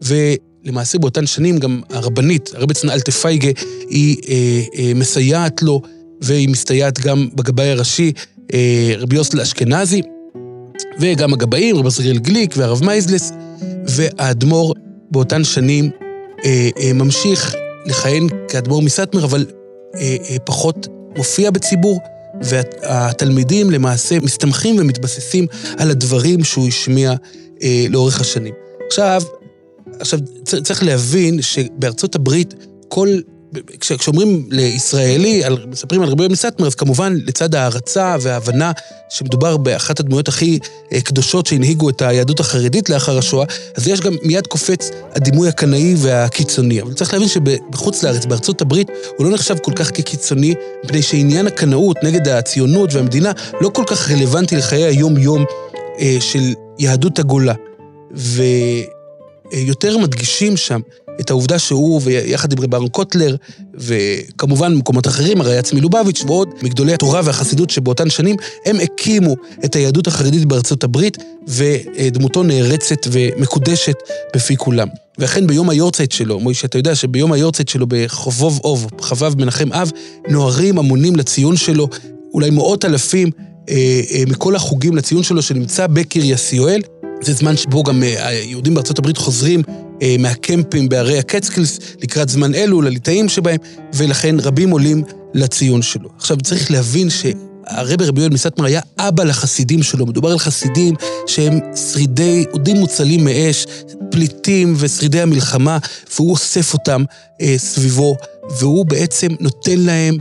ולמעשה באותן שנים גם הרבנית, הרביצין אלטע פייגא, היא מסייעת לו, והיא מסתייעת גם בגבאי הראשי, רבי יוסל אשכנזי, וגם הגבאים, רבי סגריאל גליק והרב מייזלס, והאדמו"ר באותן שנים אה, אה, ממשיך לכהן כאדמו"ר מסטמר, אבל אה, אה, פחות מופיע בציבור, והתלמידים למעשה מסתמכים ומתבססים על הדברים שהוא השמיע אה, לאורך השנים. עכשיו, עכשיו צריך להבין שבארצות הברית כל כשאומרים לישראלי, מספרים על רבי יום מסטמר, אז כמובן לצד ההערצה וההבנה שמדובר באחת הדמויות הכי אה, קדושות שהנהיגו את היהדות החרדית לאחר השואה, אז יש גם מיד קופץ הדימוי הקנאי והקיצוני. אבל צריך להבין שבחוץ לארץ, בארצות הברית, הוא לא נחשב כל כך כקיצוני, מפני שעניין הקנאות נגד הציונות והמדינה לא כל כך רלוונטי לחיי היום-יום אה, של יהדות הגולה. ויותר מדגישים שם את העובדה שהוא, ויחד עם רב אהרון קוטלר, וכמובן במקומות אחרים, הרי עצמי לובביץ' ועוד מגדולי התורה והחסידות שבאותן שנים, הם הקימו את היהדות החרדית בארצות הברית, ודמותו נערצת ומקודשת בפי כולם. ואכן ביום היורצייט שלו, מוישה, אתה יודע שביום היורצייט שלו בחובוב אוב, חבב מנחם אב, נוהרים המונים לציון שלו, אולי מאות אלפים אה, אה, מכל החוגים לציון שלו שנמצא בקרייסיואל. זה זמן שבו גם אה, היהודים בארצות הברית חוזרים אה, מהקמפים בערי הקצקלס לקראת זמן אלו, לליטאים שבהם, ולכן רבים עולים לציון שלו. עכשיו צריך להבין ש... הרבי רבי יואל מסטמר היה אבא לחסידים שלו. מדובר על חסידים שהם שרידי, אודים מוצלים מאש, פליטים ושרידי המלחמה, והוא אוסף אותם אה, סביבו, והוא בעצם נותן להם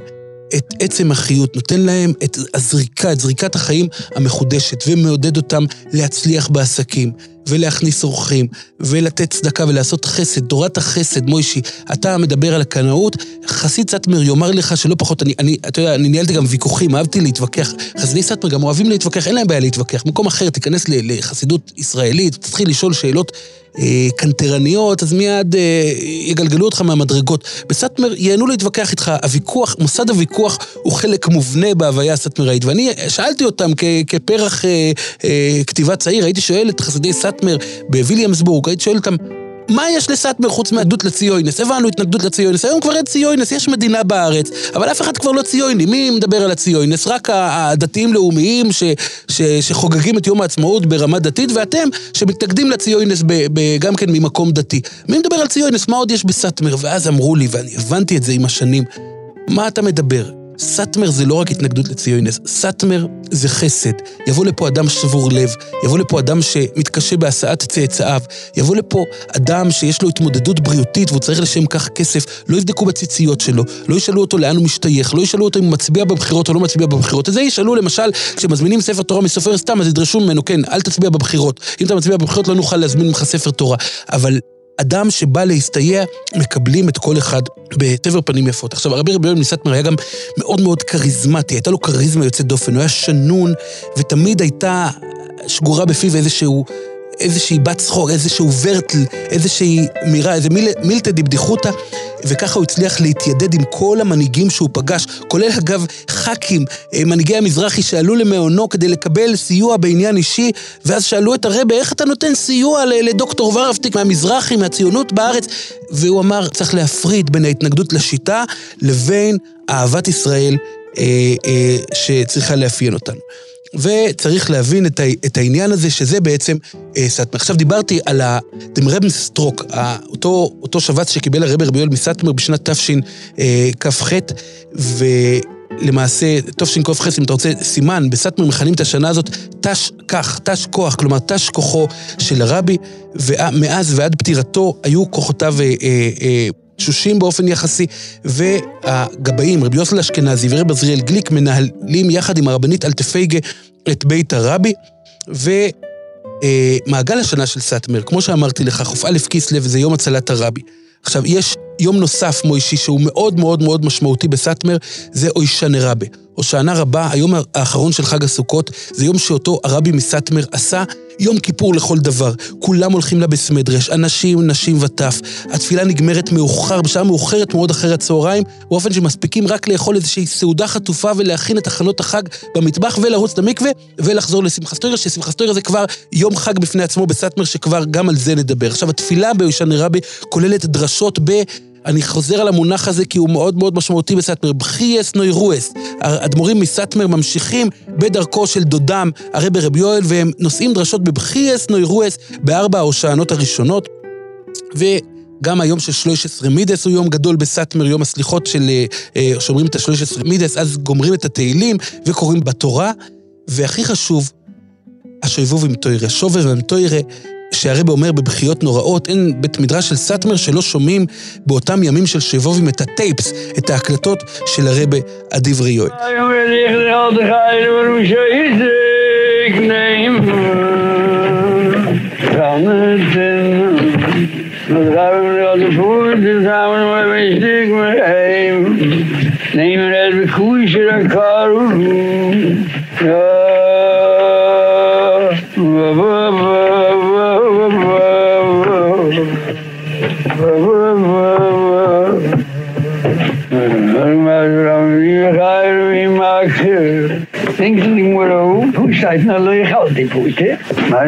את עצם החיות, נותן להם את הזריקה, את זריקת החיים המחודשת, ומעודד אותם להצליח בעסקים, ולהכניס אורחים, ולתת צדקה ולעשות חסד, תורת החסד, מוישי, אתה מדבר על הקנאות, חסיד סטמר יאמר לך שלא פחות, אני, אני, אתה יודע, אני ניהלתי גם ויכוחים, אהבתי להתווכח. חסידי סטמר גם אוהבים להתווכח, אין להם בעיה להתווכח. במקום אחר, תיכנס לחסידות ישראלית, תתחיל לשאול שאלות אה, קנטרניות, אז מיד אה, יגלגלו אותך מהמדרגות. בסאטמר ייהנו להתווכח איתך, הוויכוח, מוסד הוויכוח הוא חלק מובנה בהוויה הסאטמראית. ואני שאלתי אותם כפרח אה, כתיבה צעיר, הייתי שואל את חסידי סאטמר בוויליאמסבורג, הייתי שואל אותם, מה יש לסאטמר חוץ מהתנגדות לציונס? הבנו התנגדות לציונס, היום כבר אין ציונס, יש מדינה בארץ, אבל אף אחד כבר לא ציוני, מי מדבר על הציונס? רק הדתיים-לאומיים ש, ש, שחוגגים את יום העצמאות ברמה דתית, ואתם שמתנגדים לציונס ב, ב, גם כן ממקום דתי. מי מדבר על ציונס? מה עוד יש בסאטמר? ואז אמרו לי, ואני הבנתי את זה עם השנים, מה אתה מדבר? סאטמר זה לא רק התנגדות לציונס, סאטמר זה חסד. יבוא לפה אדם שבור לב, יבוא לפה אדם שמתקשה בהשאת צאצאיו, יבוא לפה אדם שיש לו התמודדות בריאותית והוא צריך לשם כך כסף, לא יבדקו בציציות שלו, לא ישאלו אותו לאן הוא משתייך, לא ישאלו אותו אם הוא מצביע בבחירות או לא מצביע בבחירות. את זה ישאלו למשל, כשמזמינים ספר תורה מסופר סתם, אז ידרשו ממנו, כן, אל תצביע בבחירות. אם אתה מצביע בבחירות לא נוכל להזמין ממך ספר תורה. אבל אדם שבא להסתייע, מקבלים את כל אחד בתבר פנים יפות. עכשיו, הרבי רבי יואל מסטמר היה גם מאוד מאוד כריזמטי, הייתה לו כריזמה יוצאת דופן, הוא היה שנון, ותמיד הייתה שגורה בפיו איזשהו... איזושהי בת צחוק, איזשהו ורטל, איזושהי מירה, איזה מיל, מילתא דבדיחותא, וככה הוא הצליח להתיידד עם כל המנהיגים שהוא פגש, כולל אגב ח"כים, אה, מנהיגי המזרחי שעלו למעונו כדי לקבל סיוע בעניין אישי, ואז שאלו את הרבי, איך אתה נותן סיוע לדוקטור ורהפטיג מהמזרחי, מהציונות בארץ? והוא אמר, צריך להפריד בין ההתנגדות לשיטה לבין אהבת ישראל אה, אה, שצריכה לאפיין אותנו. וצריך להבין את, ה, את העניין הזה, שזה בעצם אה, סאטמר. עכשיו דיברתי על ה דעם רבינס stroke, אותו, אותו שבץ שקיבל הרבי רבי יואל מסאטמר בשנת תשכ"ח, ולמעשה, תשכ"ח, אם אתה רוצה, סימן, בסאטמר מכנים את השנה הזאת תש כך, תש כוח, כלומר תש כוחו של הרבי, ומאז ועד פטירתו היו כוחותיו... אה, אה, תשושים באופן יחסי, והגבאים, רבי יוסל אשכנזי ורבי עזריאל גליק, מנהלים יחד עם הרבנית אלטפייגה את בית הרבי, ומעגל השנה של סאטמר, כמו שאמרתי לך, כ"א כיסלו זה יום הצלת הרבי. עכשיו, יש יום נוסף, מוישי, שהוא מאוד מאוד מאוד משמעותי בסאטמר, זה אוישנה רבה. הושענא רבה, היום האחרון של חג הסוכות, זה יום שאותו הרבי מסאטמר עשה יום כיפור לכל דבר. כולם הולכים לבס מדרש, אנשים, נשים וטף. התפילה נגמרת מאוחר, בשעה מאוחרת מאוד אחרי הצהריים, באופן שמספיקים רק לאכול איזושהי סעודה חטופה ולהכין את הכנות החג במטבח ולרוץ למקווה ולחזור ששמחת תוירה זה כבר יום חג בפני עצמו בסאטמר, שכבר גם על זה נדבר. עכשיו, התפילה ביושן רבי כוללת דרשות ב... אני חוזר על המונח הזה כי הוא מאוד מאוד משמעותי בסאטמר, בחייס נוירואס. האדמו"רים מסאטמר ממשיכים בדרכו של דודם, הרבי רבי יואל, והם נושאים דרשות בבחייס נוירואס בארבע ההושענות הראשונות. וגם היום של 13 מידס הוא יום גדול בסאטמר, יום הסליחות של, אה, אה, שאומרים את ה-13 מידס, אז גומרים את התהילים וקוראים בתורה. והכי חשוב, השויבוב עם תוירה. שובב עם תוירה שהרבא אומר בבכיות נוראות, אין בית מדרש של סאטמר שלא שומעים באותם ימים של שבובים את הטייפס, את ההקלטות של הרבא הדברי יואל. Pusht naar de geld die pusht, maar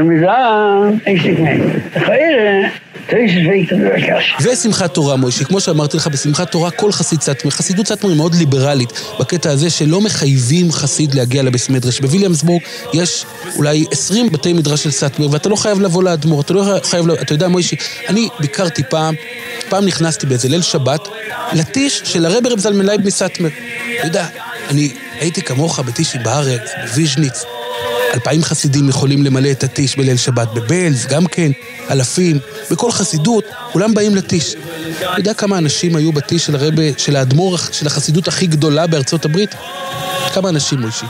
ik zeg nee. Geire, ושמחת תורה, מוישה, כמו שאמרתי לך, בשמחת תורה כל חסיד סאטמר, חסידות סאטמר היא מאוד ליברלית בקטע הזה שלא מחייבים חסיד להגיע לבית מדרש. בוויליאמסבורג יש אולי 20 בתי מדרש של סאטמר, ואתה לא חייב לבוא לאדמו"ר, אתה לא חייב, אתה יודע, מוישה, אני ביקרתי פעם, פעם נכנסתי באיזה ליל שבת, לטיש של הרבי רב זלמן לייב מסאטמר. אתה יודע, אני הייתי כמוך בטישי בארץ, בוויז'ניץ. אלפיים חסידים יכולים למלא את הטיש בליל שבת. בבלז, גם כן, אלפים. בכל חסידות, כולם באים לטיש. אתה יודע כמה אנשים היו בטיש של הרבה, של האדמו"ר, של החסידות הכי גדולה בארצות הברית? כמה אנשים, מוישי?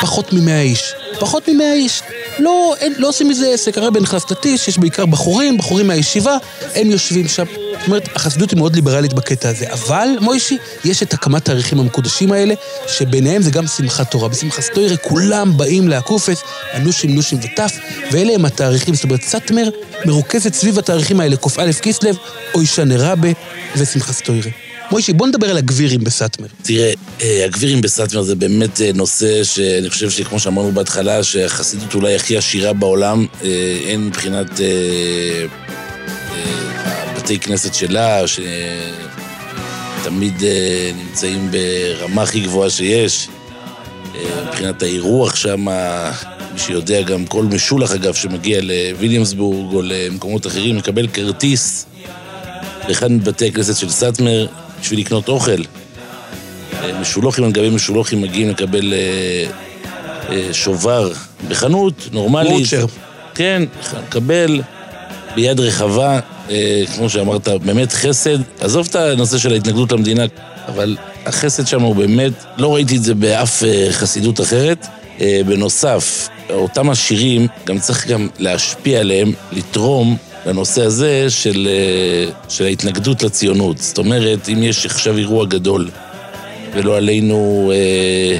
פחות ממאה איש. פחות ממאה איש. לא, אין, לא עושים מזה עסק, הרבי נכנס לטיש, יש בעיקר בחורים, בחורים מהישיבה, הם יושבים שם. זאת אומרת, החסידות היא מאוד ליברלית בקטע הזה. אבל, מוישי, יש את הכמה תאריכים המקודשים האלה, שביניהם זה גם שמחת תורה. בשמחת תורה כולם באים לאקופס, אנושים, נושים וטף, ואלה הם התאריכים, זאת אומרת, סאטמר מרוכזת סביב התאריכים האלה, קא כיסלב, אוישנה רבה ושמחת תורה. מוישי, בוא נדבר על הגבירים בסאטמר. תראה, אה, הגבירים בסאטמר זה באמת אה, נושא שאני חושב שכמו שאמרנו בהתחלה, שהחסידות אולי הכי עשירה בעולם, אה, הן מבחינת בתי כנסת שלה, שתמיד נמצאים ברמה הכי גבוהה שיש. מבחינת האירוח שם, מי שיודע, גם כל משולח אגב שמגיע לוויליאמסבורג או למקומות אחרים מקבל כרטיס לאחד מבתי הכנסת של סאטמר בשביל לקנות אוכל. אה, משולוחים על גבי משולוחים מגיעים לקבל אה, אה, שובר בחנות נורמלית. וואוצ'ר. כן, לקבל ביד רחבה, כמו שאמרת, באמת חסד. עזוב את הנושא של ההתנגדות למדינה, אבל החסד שם הוא באמת, לא ראיתי את זה באף חסידות אחרת. בנוסף, אותם השירים, גם צריך גם להשפיע עליהם, לתרום לנושא הזה של, אה, של ההתנגדות לציונות. זאת אומרת, אם יש עכשיו אירוע גדול, ולא עלינו אה,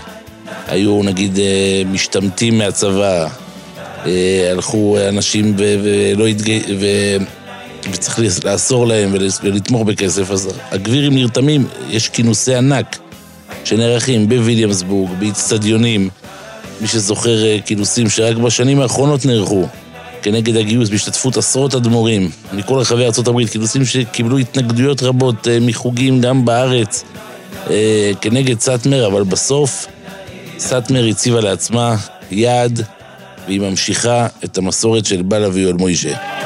היו נגיד אה, משתמטים מהצבא, אה, הלכו אנשים ו, ולא התג... וצריך לאסור להם ולתמוך בכסף, אז הגבירים נרתמים, יש כינוסי ענק שנערכים בוויליאמסבורג, באיצטדיונים, מי שזוכר אה, כינוסים שרק בשנים האחרונות נערכו כנגד הגיוס בהשתתפות עשרות אדמו"רים מכל רחבי ארה"ב, כינוסים שקיבלו התנגדויות רבות אה, מחוגים גם בארץ אה, כנגד סאטמר, אבל בסוף סאטמר הציבה לעצמה יעד והיא ממשיכה את המסורת של בעלה ויואל מוישה.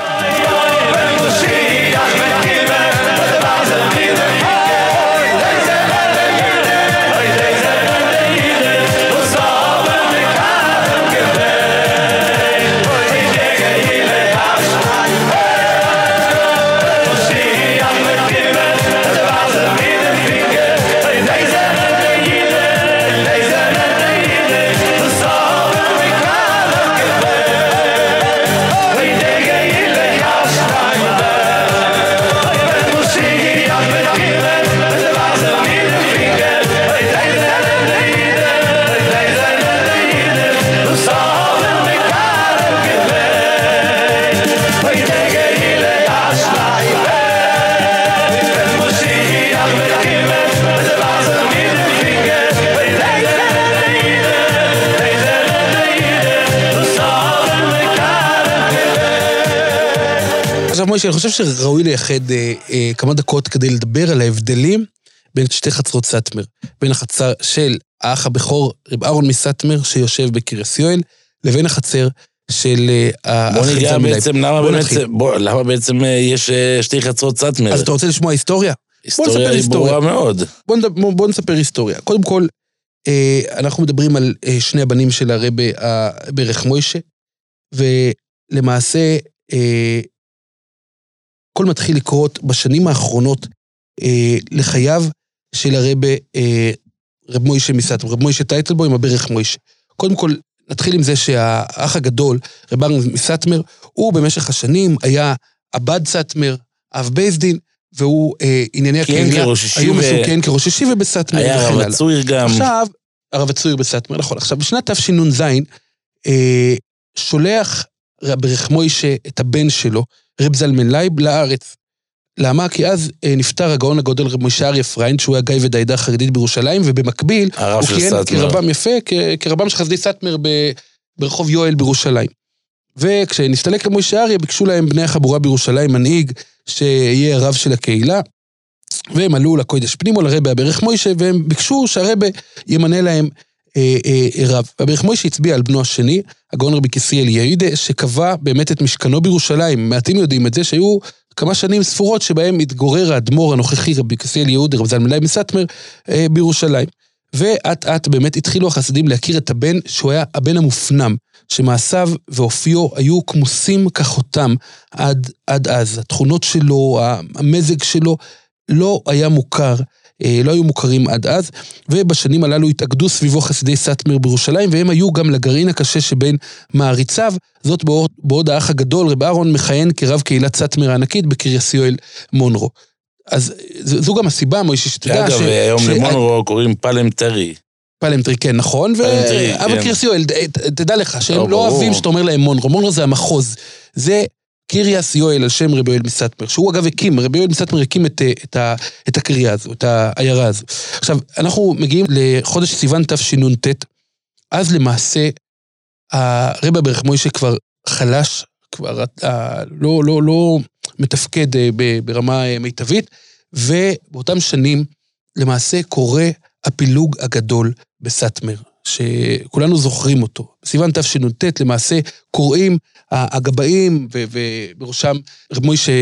אני חושב שראוי לייחד אה, אה, כמה דקות כדי לדבר על ההבדלים בין שתי חצרות סאטמר. בין החצר של האח הבכור, רב אהרון מסאטמר, שיושב בקריאס יואל, לבין החצר של אה, האח בוא ניגע בעצם למה באמת, בוא, למה בעצם אה, יש אה, שתי חצרות סאטמר. אז אתה רוצה לשמוע היסטוריה? היסטוריה היא ברורה מאוד. בוא, נדבר, בוא נספר היסטוריה. קודם כל, אה, אנחנו מדברים על אה, שני הבנים של הרבה ברך מוישה, ולמעשה, אה, הכל מתחיל לקרות בשנים האחרונות אה, לחייו של הרבי אה, רב מוישה מסטמר, רב מוישה טייטלבוים הברך מוישה. קודם כל, נתחיל עם זה שהאח הגדול, רב אהרן מסטמר, הוא במשך השנים היה אב"ד סטמר, אב בייס דין, והוא, אה, ענייני הקהילה, היו מסוכן כראש ישיבה בסטמר וכן הלאה. היה הרב הצעיר גם. עכשיו, הרב הצעיר בסטמר, נכון. עכשיו, בשנת תשנ"ז, אה, שולח ברך מוישה את הבן שלו, רב זלמן לייב לארץ. למה? כי אז אה, נפטר הגאון הגדול רב משה אריה פריינד, שהוא היה גאב"ד העיידה חרדית בירושלים, ובמקביל הוא כיהן כרבם יפה, כרבם של חסידי סאטמר ברחוב יואל בירושלים. וכשנסתלק רב משה אריה, ביקשו להם בני החבורה בירושלים מנהיג שיהיה רב של הקהילה, והם עלו לקוידש פנימו לרבי הברך מוישה, והם ביקשו שהרבי ימנה להם רב. והברך מוישה הצביע על בנו השני, הגאון רבי יקותיאל יהידה, שקבע באמת את משכנו בירושלים. מעטים יודעים את זה, שהיו כמה שנים ספורות שבהם התגורר האדמו"ר הנוכחי רבי יקותיאל יהודה, רב זלמן לייב מסטמר, אה, בירושלים. ואט אט באמת התחילו החסידים להכיר את הבן, שהוא היה הבן המופנם, שמעשיו ואופיו היו כמוסים כחותם עד, עד אז. התכונות שלו, המזג שלו, לא היה מוכר. אה, לא היו מוכרים עד אז, ובשנים הללו התאגדו סביבו חסידי סאטמר בירושלים, והם היו גם לגרעין הקשה שבין מעריציו, זאת בעוד, בעוד האח הגדול, רב אהרון, מכהן כרב קהילת סאטמר הענקית בקריאס יואל מונרו. אז זו גם הסיבה, מוישה, שתדע ש... אגב, היום ש... למונרו קוראים פלמטרי. פלמטרי, כן, נכון. פלמטרי, ו... כן. אבל קריאס יואל, תדע לך, שהם לא, לא אוהבים שאתה אומר להם מונרו. מונרו זה המחוז. זה קיריאס יואל על שם רבי יואל מסטמר, שהוא אגב הקים, רבי יואל מסטמר הקים את, את, את הקריאה הזו, את העיירה הזו. עכשיו, אנחנו מגיעים לחודש סיוון תשנ"ט, אז למעשה הרבי ברך מוישה כבר חלש, כבר לא, לא, לא מתפקד אה, ברמה אה, מיטבית, ובאותם שנים למעשה קורה הפילוג הגדול בסאטמר. שכולנו זוכרים אותו. בסיוון תשנ"ט למעשה קוראים הגבאים, ובראשם רב מוישה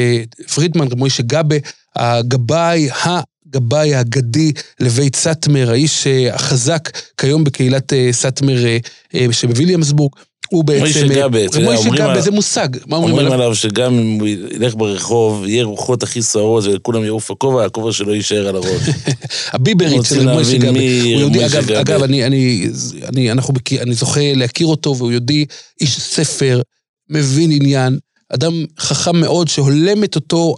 פרידמן, רב מוישה גבה, הגבאי, הגבאי האגדי לבית סאטמר, האיש החזק כיום בקהילת אה, סאטמר אה, שבוויליאמסבורג. הוא בעצם... מוישה יודע, אומרים עליו... זה מושג, מה אומרים עליו? אומרים עליו שגם אם הוא ילך ברחוב, יהיה רוחות הכי סוערות וכולם יעוף הכובע, הכובע שלו יישאר על הראש. הביברית של מוישה גבה. הוא יהודי, אגב, אגב, אני, אני, אני, אנחנו, אני זוכה להכיר אותו, והוא יהודי, איש ספר, מבין עניין, אדם חכם מאוד שהולם את אותו,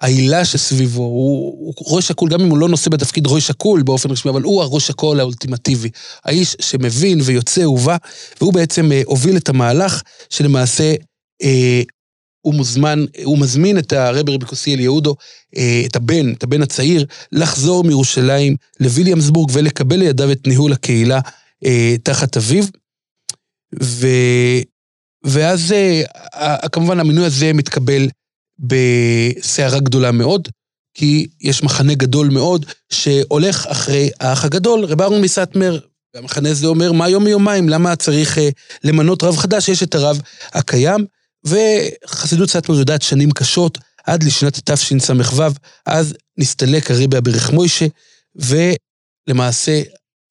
העילה שסביבו, הוא, הוא ראש שקול, גם אם הוא לא נושא בתפקיד ראש שקול באופן רשמי, אבל הוא הראש שקול האולטימטיבי. האיש שמבין ויוצא ובא, והוא בעצם אה, הוביל את המהלך שלמעשה אה, הוא מוזמן, הוא מזמין את הרבי רבי קוסיאל יהודו, אה, את הבן, את הבן הצעיר, לחזור מירושלים לוויליאמסבורג ולקבל לידיו את ניהול הקהילה אה, תחת אביו. ו... ואז אה, כמובן המינוי הזה מתקבל בסערה גדולה מאוד, כי יש מחנה גדול מאוד שהולך אחרי האח הגדול, רב אהרון מסטמר, והמחנה הזה אומר, מה יום מיומיים, למה צריך אה, למנות רב חדש? יש את הרב הקיים, וחסידות סטמר יודעת שנים קשות, עד לשנת תשס"ו, אז נסתלק הרבי הברך מוישה, ולמעשה,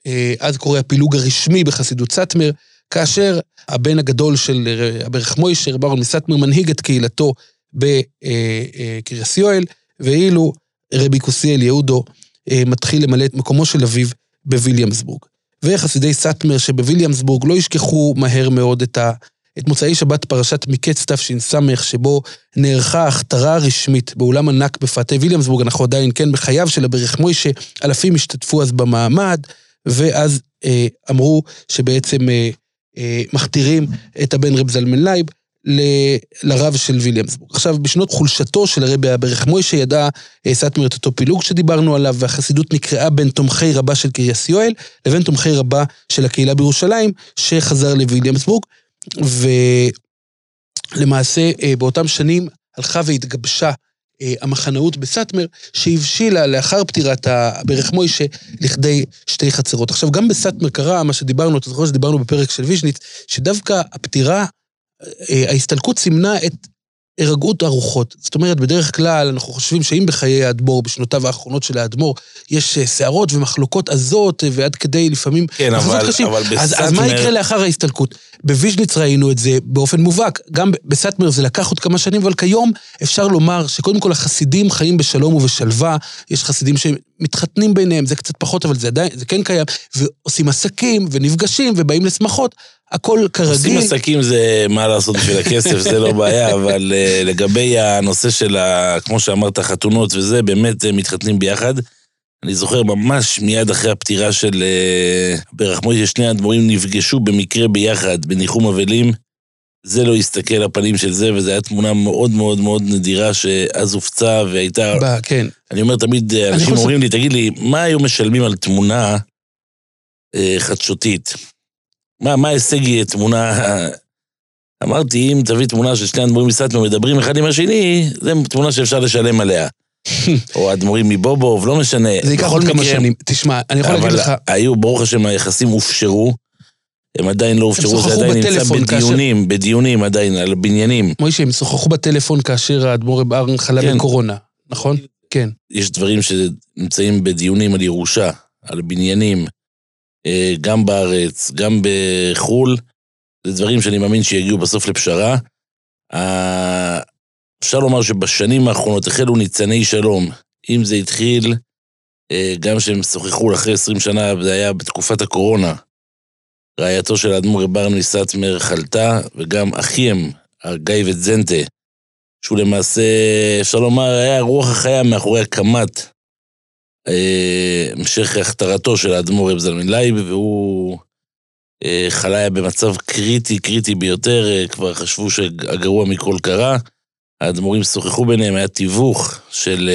אה, אז קורה הפילוג הרשמי בחסידות סטמר, כאשר הבן הגדול של הברך מוישה, רב אהרון מסטמר, מנהיג את קהילתו בקריאס יואל, ואילו רבי קוסיאל יהודו אה, מתחיל למלא את מקומו של אביו בוויליאמסבורג. וחסידי סאטמר שבוויליאמסבורג לא ישכחו מהר מאוד את, ה, את מוצאי שבת פרשת מקץ תש"ס, שבו נערכה הכתרה רשמית באולם ענק בפאתי ויליאמסבורג, אנחנו עדיין כן בחייו של הברך מוישה, אלפים השתתפו אז במעמד, ואז אה, אמרו שבעצם אה, אה, מכתירים את הבן רב זלמן לייב, ל- לרב של ויליאמסבורג. עכשיו, בשנות חולשתו של הרבי הברך מוישה ידע אה, סטמר את אותו פילוג שדיברנו עליו, והחסידות נקרעה בין תומכי רבה של קריאס יואל לבין תומכי רבה של הקהילה בירושלים, שחזר לוויליאמסבורג. ולמעשה, אה, באותם שנים הלכה והתגבשה אה, המחנאות בסאטמר, שהבשילה לאחר פטירת הברך מוישה לכדי שתי חצרות. עכשיו, גם בסאטמר קרה מה שדיברנו, אתה זוכר שדיברנו בפרק של ויז'ניץ, שדווקא הפטירה ההסתלקות סימנה את הירגעות הרוחות. זאת אומרת, בדרך כלל אנחנו חושבים שאם בחיי האדמו"ר, בשנותיו האחרונות של האדמו"ר, יש סערות אה, ומחלוקות עזות, אה, ועד כדי לפעמים... כן, אבל, קשים. אבל בסטמר... אז, אז מה יקרה לאחר ההסתלקות? בוויז'ניץ ראינו את זה באופן מובהק. גם בסטמר זה לקח עוד כמה שנים, אבל כיום אפשר לומר שקודם כל החסידים חיים בשלום ובשלווה. יש חסידים שמתחתנים ביניהם, זה קצת פחות, אבל זה עדיין, זה כן קיים, ועושים עסקים ונפגשים ובאים לשמחות. הכל כרגיל. עושים עסקים זה מה לעשות בשביל הכסף, זה לא בעיה, אבל uh, לגבי הנושא של, ה, כמו שאמרת, חתונות וזה, באמת uh, מתחתנים ביחד. אני זוכר ממש מיד אחרי הפטירה של uh, ברחמוי, ששני האדמו"רים נפגשו במקרה ביחד, בניחום אבלים. זה לא הסתכל לפנים של זה, וזו הייתה תמונה מאוד מאוד מאוד נדירה שאז הופצה והייתה... ב, כן. אני אומר תמיד, אנשים חושב... אומרים לי, תגיד לי, מה היו משלמים על תמונה uh, חדשותית? מה, מה ההישג יהיה תמונה... אמרתי, אם תביא תמונה של שני אדמו"רים מסטמר מדברים אחד עם השני, זו תמונה שאפשר לשלם עליה. או אדמו"רים מבובוב, לא משנה. זה ייקח עוד כמה שנים. תשמע, אני יכול להגיד לך... אבל היו, ברוך השם, היחסים הופשרו. הם עדיין לא הופשרו, זה עדיין נמצא בדיונים, כאשר... בדיונים עדיין, על בניינים. מוישה, הם שוחחו בטלפון כאשר האדמו"ר רב ארן חלה כן. בקורונה, נכון? כן. יש דברים שנמצאים בדיונים על ירושה, על בניינים. אה, גם בארץ, גם בחו"ל, זה דברים שאני מאמין שיגיעו בסוף לפשרה. אפשר לומר שבשנים האחרונות החלו ניצני שלום. אם זה התחיל, אה, גם שהם שוחחו אחרי 20 שנה, זה היה בתקופת הקורונה. רעייתו של האדמו"ר רב אהרן מסטמר חלתה, וגם אחיהם, הגאב"ד זנטה, שהוא למעשה, אפשר לומר, היה רוח החיה מאחורי הקמת אה, המשך הכתרתו של האדמו"ר רב זלמן לייב, והוא אה, חלה במצב קריטי, קריטי ביותר, אה, כבר חשבו שהגרוע מכל קרה. האדמו"רים שוחחו ביניהם, היה תיווך של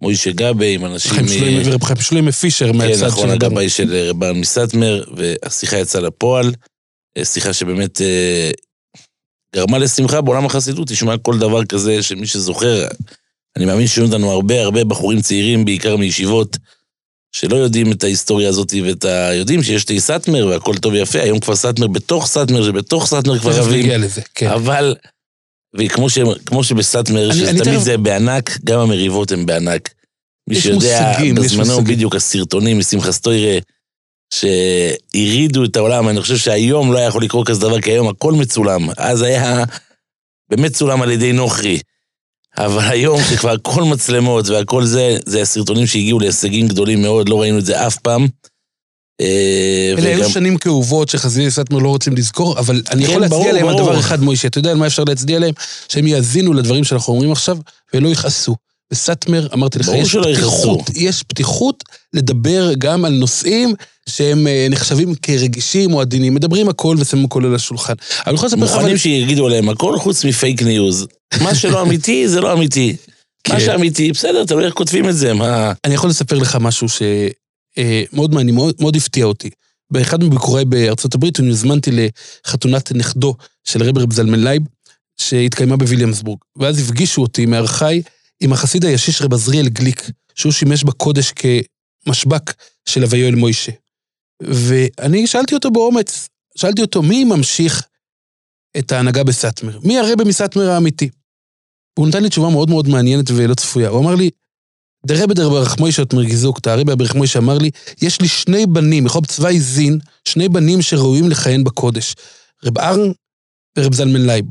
מוישה גבי עם אנשים... חיים שלמה פישר מהצד של... כן, נכון, הגבאי של רבן מסטמר, והשיחה יצאה לפועל. שיחה שבאמת גרמה לשמחה בעולם החסידות, תשמע כל דבר כזה שמי שזוכר, אני מאמין שיהיו לנו הרבה הרבה בחורים צעירים, בעיקר מישיבות, שלא יודעים את ההיסטוריה הזאת ואת ה... יודעים שיש את סאטמר והכל טוב ויפה, היום כבר סאטמר בתוך סאטמר, שבתוך סאטמר כבר רבים. לזה, כן. אבל, וכמו ש... בסאטמר, שתמיד זה בענק, גם המריבות הן בענק. מי שיודע, מושגים, בזמנו בדיוק הסרטונים משמחה סטוירה, שהרעידו את העולם, אני חושב שהיום לא היה יכול לקרות כזה דבר, כי היום הכל מצולם. אז היה באמת צולם על ידי נוכרי. אבל היום שכבר הכל מצלמות והכל זה, זה הסרטונים שהגיעו להישגים גדולים מאוד, לא ראינו את זה אף פעם. אה, אלה היו שנים כאובות שחזירי סטמר לא רוצים לזכור, אבל אני יכול כן, להצדיע להם על דבר אחד, מוישה, אתה יודע על מה אפשר להצדיע להם? שהם יאזינו לדברים שאנחנו אומרים עכשיו ולא יכעסו. בסאטמר, אמרתי לך, יש. פתיחות, יש פתיחות לדבר גם על נושאים שהם אה, נחשבים כרגישים או עדינים. מדברים הכל ושמים הכל על השולחן. אני יכול לספר לך... מוכנים שיגידו עליהם הכל חוץ מפייק ניוז. מה שלא אמיתי, זה לא אמיתי. מה כן. שאמיתי, בסדר, תלוי איך כותבים את זה, מה... אני יכול לספר לך משהו שמאוד מעניין, מאוד, הפתיע אותי. באחד מביקוריי בארצות הברית, אני הוזמנתי לחתונת נכדו של רב רב זלמן לייב, שהתקיימה בוויליאמסבורג. ואז הפגישו אותי, מארחי, עם החסיד הישיש רב עזריאל גליק, שהוא שימש בקודש כמשב"ק של הויואל מוישה. ואני שאלתי אותו באומץ, שאלתי אותו, מי ממשיך את ההנהגה בסאטמר? מי הרבי מסאטמר האמיתי? והוא נתן לי תשובה מאוד מאוד מעניינת ולא צפויה. הוא אמר לי, דער רבי דער ברך מוישה האט מיר געזאגט אזוי, הרבי ברך מוישה אמר לי, יש לי שני בנים, איך האב צוויי זין, שני בנים שראויים לכהן בקודש, רב אהרן ורב זלמן לייב.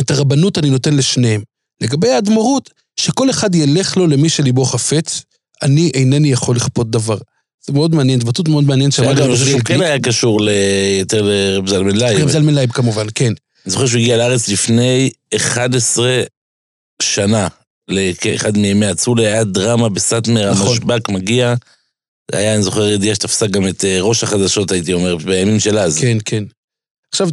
את הרבנות אני נותן לשניהם. לגבי האדמו"רות, שכל אחד ילך לו למי שליבו חפץ, אני אינני יכול לכפות דבר. זה מאוד מעניין, התבטאות מאוד מעניינת שאגב, אני חושב שהוא כן. היה קשור יותר לרב זלמן לייב. רב זלמן לייב כמובן, כן. אני זוכר שהוא הגיע לארץ לפני 11 שנה, לאחד מימי הצולי, היה דרמה בסאטמר, נכון. המשב"ק מגיע. היה, אני זוכר, ידיעה שתפסה גם את אה, ראש החדשות, הייתי אומר, בימים של אז. כן, כן. עכשיו,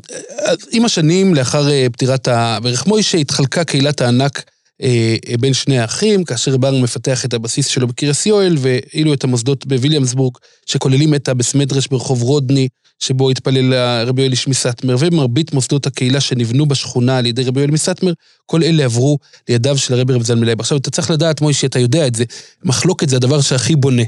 אז עם השנים, לאחר אה, פטירת הברך מוישה, התחלקה קהילת הענק אה, אה, בין שני האחים, כאשר בר מפתח את הבסיס שלו בקירס יואל, ואילו את המוסדות בוויליאמסבורג, שכוללים את הבסמדרש ברחוב רודני, שבו התפלל רבי יואל איש מסטמר, ומרבית מוסדות הקהילה שנבנו בשכונה על ידי רבי יואל מסטמר, כל אלה עברו לידיו של הרבי רב זלמן לייב. עכשיו, אתה צריך לדעת, מוישה, אתה יודע את זה, מחלוקת זה הדבר שהכי בונה.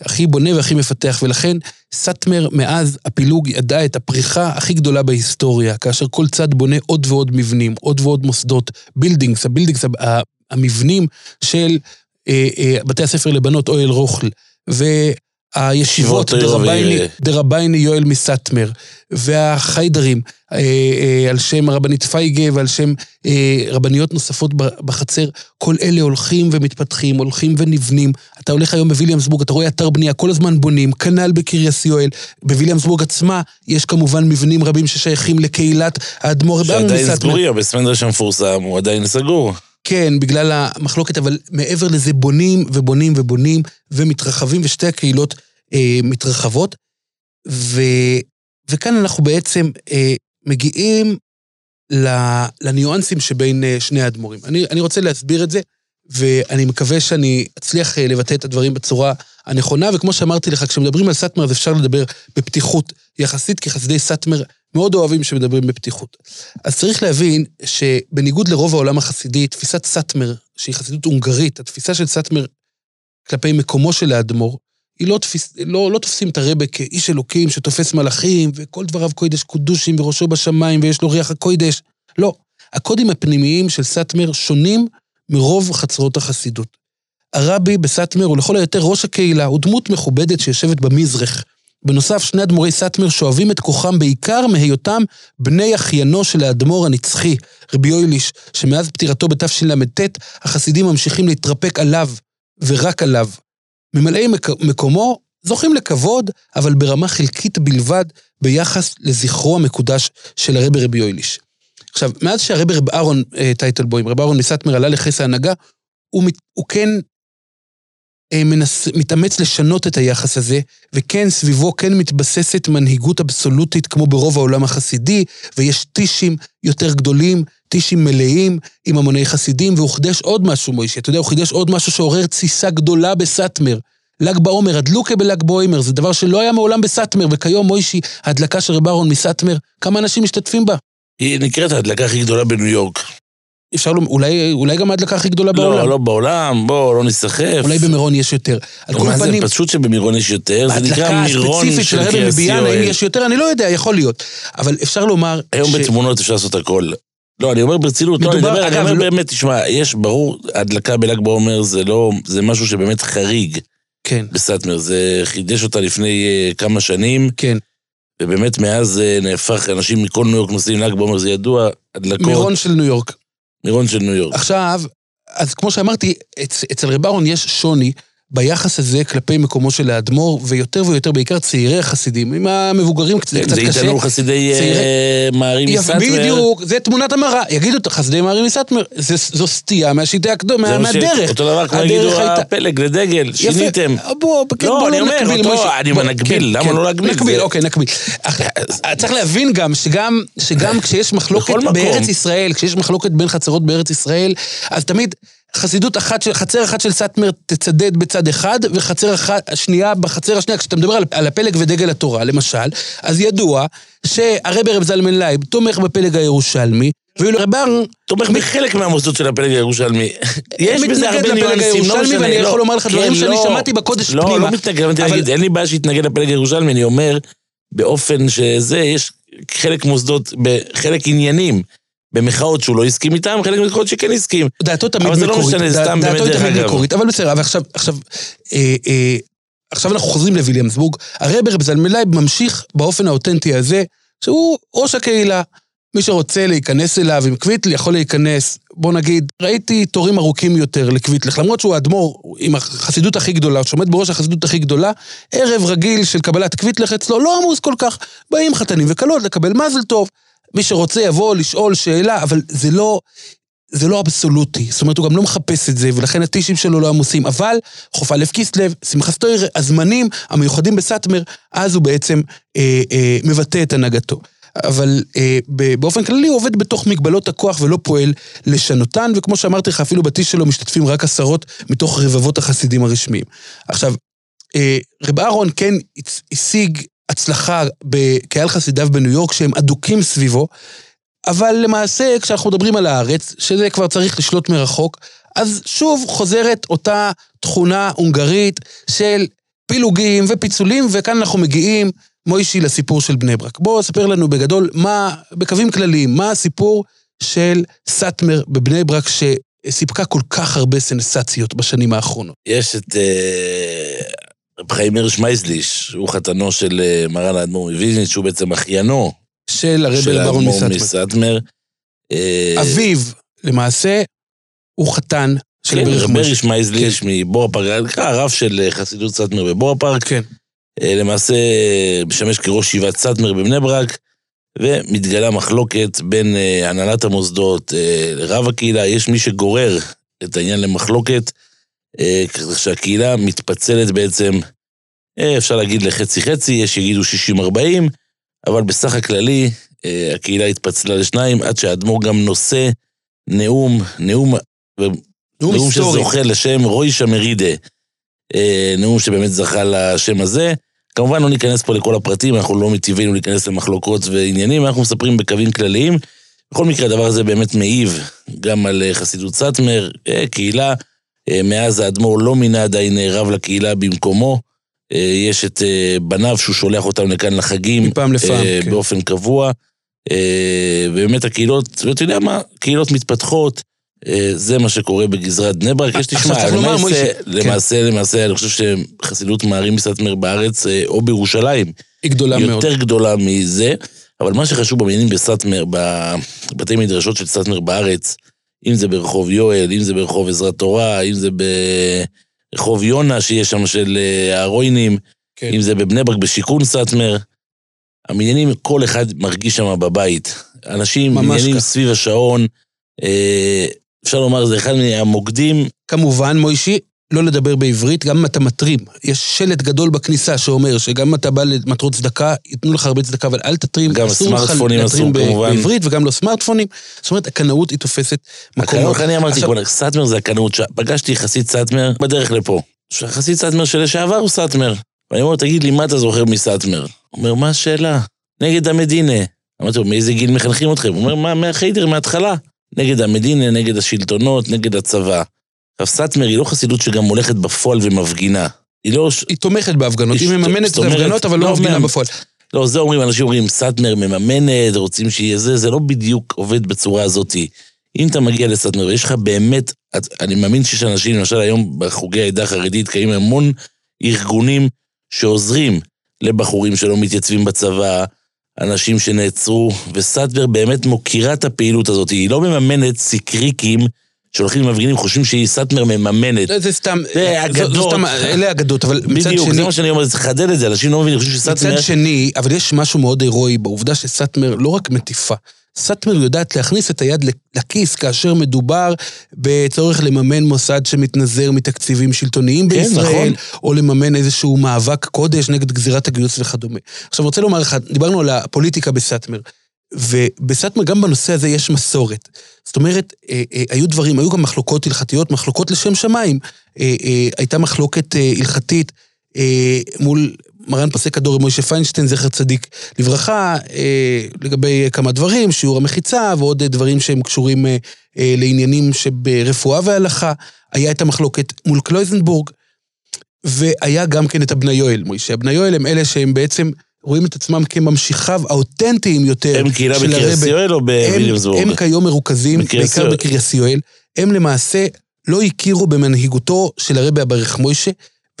הכי בונה והכי מפתח, ולכן סאטמר מאז הפילוג ידע את הפריחה הכי גדולה בהיסטוריה, כאשר כל צד בונה עוד ועוד מבנים, עוד ועוד מוסדות, buildings, ה buildings, המבנים של אה, אה, בתי הספר לבנות אוהל רוחל, והישיבות ישיבות אוהל דרבינו, ו- דרבינו יואל מסאטמר, והחיידרים, אה, אה, על שם הרבנית פייגה ועל שם אה, רבניות נוספות בחצר, כל אלה הולכים ומתפתחים, הולכים ונבנים. אתה הולך היום בוויליאמסבורג, אתה רואה אתר בנייה, כל הזמן בונים, כנ"ל בקריאס יואל. בוויליאמסבורג עצמה יש כמובן מבנים רבים ששייכים לקהילת האדמו"ר שעדיין מסאטמר. סגורים, הבסמנדרש המפורסם הוא עדיין סגור. כן, בגלל המחלוקת, אבל מעבר לזה בונים ובונים ובונים ומתרחבים, ושתי הקהילות אה, מתרחבות. ו, וכאן אנחנו בעצם אה, מגיעים לניואנסים שבין אה, שני האדמו"רים. אני, אני רוצה להסביר את זה, ואני מקווה שאני אצליח אה, לבטא את הדברים בצורה הנכונה, וכמו שאמרתי לך, כשמדברים על סאטמר אז אפשר לדבר בפתיחות יחסית, כי חסידי סאטמר מאוד אוהבים שמדברים בפתיחות. אז צריך להבין שבניגוד לרוב העולם החסידי, תפיסת סאטמר, שהיא חסידות הונגרית, התפיסה של סאטמר כלפי מקומו של האדמו"ר, היא לא, תפיס, לא, לא תופסים את הרבה כאיש אלוקים שתופס מלאכים, וכל דבריו קוידש קודושים וראשו בשמיים ויש לו ריח הקוידש. לא. הקודים הפנימיים של סאטמר שונים מרוב חצרות החסידות. הרבי בסאטמר הוא לכל היותר ראש הקהילה, הוא דמות מכובדת שיושבת במזרח. בנוסף, שני אדמו"רי סאטמר שואבים את כוחם בעיקר מהיותם בני אחיינו של האדמו"ר הנצחי, רבי יויליש, שמאז פטירתו בתשל"ט, החסידים ממשיכים להתרפק עליו, ורק עליו. ממלאי מק- מקומו זוכים לכבוד, אבל ברמה חלקית בלבד ביחס לזכרו המקודש של הרבי רבי יויליש. עכשיו, מאז שהרבי רב אהרון אה, טייטלבוים, רב אהרון מסאטמר עלה לכס ההנהגה, הוא, הוא כן מנס, מתאמץ לשנות את היחס הזה, וכן סביבו כן מתבססת מנהיגות אבסולוטית כמו ברוב העולם החסידי, ויש טישים יותר גדולים, טישים מלאים עם המוני חסידים, והוא חידש עוד משהו, מוישה, אתה יודע, הוא חידש עוד משהו שעורר תסיסה גדולה בסאטמר. ל"ג בעומר, הדלוקה בל"ג בעומר, זה דבר שלא היה מעולם בסאטמר, וכיום מוישי, ההדלקה של רב אהרון מסאטמר, כמה אנשים משתתפים בה? היא נקראת ההדלקה הכי גדולה בניו יורק. אפשר לומר, אולי, אולי גם ההדלקה הכי גדולה בעולם. לא, לא בעולם, בוא, לא נסחף. אולי במירון יש יותר. על כל מה זה פנים, פשוט שבמירון יש יותר? זה נקרא מירון הספציפית של של הרבי מביאן, האם. יש יותר? אני לא יודע, יכול להיות. אבל אפשר לומר היום ש- בתמונות אפשר לעשות הכל. לא, אני אומר ברצינות, לא, אני מדובר, אומר, אני אגב, אומר לא- באמת, תשמע, יש, ברור, הדלקה בל"ג בעומר זה לא, זה משהו שבאמת חריג כן, בסאטמר, זה חידש אותה לפני אה, כמה שנים, כן. ובאמת מאז אה, נהפך, אנשים מכל ניו יורק נוסעים ל"ג בעומר, זה ידוע, הדלקות, מירון של ניו יורק. מירון של ניו יורק. עכשיו, אז כמו שאמרתי, אצ, אצל רב אהרון יש שוני ביחס הזה כלפי מקומו של האדמו"ר, ויותר ויותר, בעיקר צעירי החסידים, עם המבוגרים קצת כן, קצת זה קשה. יטענו חסידי אה, מערים מסטמר. בדיוק, זה תמונת המראה. יגידו, חסדי מערים מסטמר, זה- זו סטייה מהשיטה הקדומה, מהדרך. אותו דבר כמו יגידו הפלג לדגל, שיניתם. יפה, בוא, כן, לא, בוא אני אומר, נקביל, מוישה. אני בוא, נגביל, כן, למה. לא להגביל? נקביל, אוקיי, נקביל. אך, צריך להבין גם שגם, כשיש מחלוקת. בארץ ישראל, כשיש מחלוקת בין חצרות בארץ ישראל, אז תמיד חסידות אחת, חצר אחת של סאטמר תצדד בצד אחד, וחצר אחת, השנייה בחצר השנייה, כשאתה מדבר על, על הפלג ודגל התורה, למשל, אז ידוע שהרבי רב זלמן לייב תומך בפלג הירושלמי, ואילו רב ארן תומך בחלק מהמוסדות של הפלג הירושלמי. יש בזה מתנגד הרבה ניואנסים, לא הירושלמי, משנה. ואני לא. יכול לומר לך דברים כן, שאני לא. שמעתי בקודש לא, פנימה. לא מתנגד, אבל- להגיד, אין לי בעיה שיתנגד לפלג הירושלמי, אני אומר, באופן שזה, יש חלק מוסדות, בחלק עניינים, במחאות שהוא לא הסכים איתם, חלק מחאות שכן הסכים. דעתו תמיד אבל זה לא מקורית. משנה, זה סתם דעתו באמת דרך תמיד אגב. מקורית, אבל בסדר, אבל עכשיו, עכשיו, אה, אה, עכשיו אנחנו חוזרים לוויליאמסבורג. הרבי רב זלמן לייב ממשיך באופן האותנטי הזה, שהוא ראש הקהילה. מי שרוצה להיכנס אליו עם קוויטל יכול להיכנס. בוא נגיד, ראיתי תורים ארוכים יותר לקוויטלך, למרות שהוא האדמו"ר עם החסידות הכי גדולה, שעומד בראש החסידות הכי גדולה, ערב רגיל של קבלת קוויטלך אצלו לא עמוס כל כך. באים חתנים וכלות לקבל מזל טוב. מי שרוצה יבוא לשאול שאלה, אבל זה לא, זה לא אבסולוטי. זאת אומרת, הוא גם לא מחפש את זה, ולכן הטישים שלו לא עמוסים. אבל חוף א' כסלו, שמחה סטויר, הזמנים המיוחדים בסאטמר, אז הוא בעצם אה, אה, מבטא את הנהגתו. אבל אה, באופן כללי הוא עובד בתוך מגבלות הכוח ולא פועל לשנותן, וכמו שאמרתי לך, אפילו בטיש שלו משתתפים רק עשרות מתוך רבבות החסידים הרשמיים. עכשיו, אה, רב אהרון כן השיג הצלחה בקהל חסידיו בניו יורק, שהם אדוקים סביבו, אבל למעשה, כשאנחנו מדברים על הארץ, שזה כבר צריך לשלוט מרחוק, אז שוב חוזרת אותה תכונה הונגרית של פילוגים ופיצולים, וכאן אנחנו מגיעים, מוישי, לסיפור של בני ברק. בוא ספר לנו בגדול, מה, בקווים כלליים, מה הסיפור של סאטמר בבני ברק, שסיפקה כל כך הרבה סנסציות בשנים האחרונות. יש את רב חיים הירש מייזליש, שהוא חתנו של אה, מרן האדמו"ר מוויז'ניץ, שהוא בעצם אחיינו של הרבי רב אהרן האדמו"ר מסאטמר. מסטמר. אה, אביו, למעשה, הוא חתן של כן, רב משה. הירש מייזליש מבורו פארק, נקרא הרב של אה, חסידות סטמר בבורו פארק. כן. אה, למעשה משמש כראש ישיבת סטמר בבני ברק, ומתגלה מחלוקת בין אה, הנהלת המוסדות אה, לרב הקהילה. יש מי שגורס את העניין למחלוקת, אה, כך שהקהילה מתפצלת בעצם, אה, אפשר להגיד לחצי-חצי, יש שיגידו 60-40, אבל בסך הכללי אה, הקהילה התפצלה לשניים, עד שהאדמו"ר גם נושא נאום, נאום, נאום נאום. שזוכה לשם רוישה מרידה. אה, נאום שבאמת זכה לשם הזה. כמובן לא ניכנס פה לכל הפרטים, אנחנו לא מטבענו להיכנס למחלוקות ועניינים, אנחנו מספרים בקווים כלליים. בכל מקרה, הדבר הזה באמת מעיב גם על אה, חסידות סאטמר, אה, קהילה. אה, מאז האדמו"ר לא מינה עדיין רב לקהילה במקומו. אה, יש את אה, בניו שהוא שולח אותם לכאן לחגים. מפעם לפעם, כן. באופן קבוע. ובאמת הקהילות, ואתה יודע מה, קהילות מתפתחות. זה מה שקורה בגזרת בני ברק. יש, תשמע, למעשה, כן. למעשה, למעשה, אני חושב שחסידות מערים מסטמר בארץ, או בירושלים, היא גדולה מאוד. יותר גדולה מזה, אבל מה שחשוב בעניינים בסטמר, בבתי מדרשות של סטמר בארץ, אם זה ברחוב יואל, אם זה ברחוב עזרת תורה, אם זה ברחוב יונה, שיש שם של אה, הרוינים, כן. אם זה בבני ברק בשיכון סטמר, המניינים, כל אחד מרגיש שם בבית. אנשים, מניינים כך. סביב השעון, אה, אפשר לומר, זה אחד מהמוקדים כמובן, מוישי, לא לדבר בעברית, גם אם אתה מתרים. יש שלט גדול בכניסה שאומר שגם אם אתה בא למטרות צדקה, ייתנו לך הרבה צדקה, אבל אל תתרים. גם סמארטפונים אסור, כמובן. בעברית וגם לא סמארטפונים. זאת אומרת, הקנאות היא תופסת מקום הקנאות, אני אמרתי, כבר, סאטמר זה הקנאות. ש- פגשתי חסיד סאטמר בדרך לפה. חסיד סאטמר שלשעבר הוא סאטמר. ואני אומר, תגיד לי, מה אתה זוכר מסאטמר? הוא אומר, מה השאלה? נגד המדינה. אמרתי לו, מאיזה גיל מחנכים אתכם? הוא אומר, מה, מהחיידר, מההתחלה. נגד המדינה, נגד השלטונות, נגד הצבא. עכשיו, סאטמר היא לא חסידות שגם הולכת בפועל ומפגינה. היא לא... היא תומכת בהפגנות, היא מממנת את ההפגנות, אבל לא לא מפגינה בפועל. לא, זה אומרים, אנשים אומרים, סאטמר מממנת, רוצים שיהיה זה, זה לא בדיוק עובד בצורה הזאת. אם אתה מגיע לסאטמר ויש לך באמת, את- אני מאמין שיש אנשים, למשל היום בחוגי העדה החרדית, קיימים המון ארגונים שעוזרים לבחורים שלא מתייצבים בצבא, אנשים שנעצרו, וסאטמר באמת מוקירה את הפעילות הזאת. היא לא מממנת סיקריקים שהולכים למפגינים, חושבים שהיא סאטמר מממנת. לא, זה סתם, זה זו- אגדות. זו סתם, אלה אגדות, אבל מצד בדיוק, שני, זה מה שאני אומר, צריך לחדד את זה, אנשים לא מבינים, חושבים שסאטמר... מצד שני, אבל יש משהו מאוד הירואי בעובדה שסאטמר לא רק מטיפה, סאטמר יודעת להכניס את היד לכיס כאשר מדובר בצורך לממן מוסד שמתנזר מתקציבים שלטוניים כן, בישראל, נכון. או לממן איזשהו מאבק קודש נגד גזירת הגיוס וכדומה. עכשיו, רוצה לומר לך, דיברנו על הפוליטיקה בסאטמר, ובסאטמר גם בנושא הזה יש מסורת. זאת אומרת, אה, אה, היו דברים, היו גם מחלוקות הלכתיות, מחלוקות לשם שמיים. אה, אה, הייתה מחלוקת אה, הלכתית אה, מול מרן פוסק הדור מוישה פיינשטיין, זכר צדיק לברכה, אה, לגבי כמה דברים, שיעור המחיצה ועוד דברים שהם קשורים אה, אה, לעניינים שברפואה והלכה. היה את המחלוקת מול קלויזנבורג, והיה גם כן את הבני יואל, מוישה. הבני יואל הם אלה שהם בעצם רואים את עצמם כממשיכיו האותנטיים יותר הם קהילה בקריית. סיואל או הם, בוויליאמסבורג? הם כיום מרוכזים בעיקר. בקריית סיואל. הם למעשה לא הכירו במנהיגותו של הרבי הברך מוישה,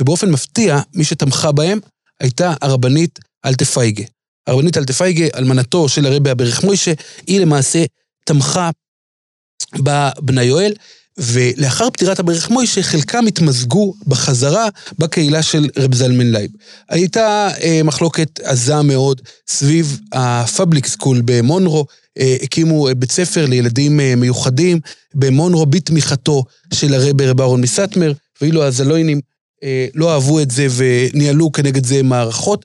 ובאופן מפתיע, מי שתמכה בהם הייתה הרבנית אלטפייגה. הרבנית אלטפייגה, אלמנתו של הרבי הברך מוישה, היא למעשה תמכה בבני יואל, ולאחר פטירת הברך מוישה, חלקם התמזגו בחזרה בקהילה של רב זלמן לייב. הייתה אה, מחלוקת עזה מאוד סביב ה public school במונרו, אה, הקימו אה, בית ספר לילדים אה, מיוחדים במונרו בתמיכתו של הרבי רב אהרון מסטמר, ואילו הזלוינים אה, לא אהבו את זה וניהלו כנגד זה מערכות.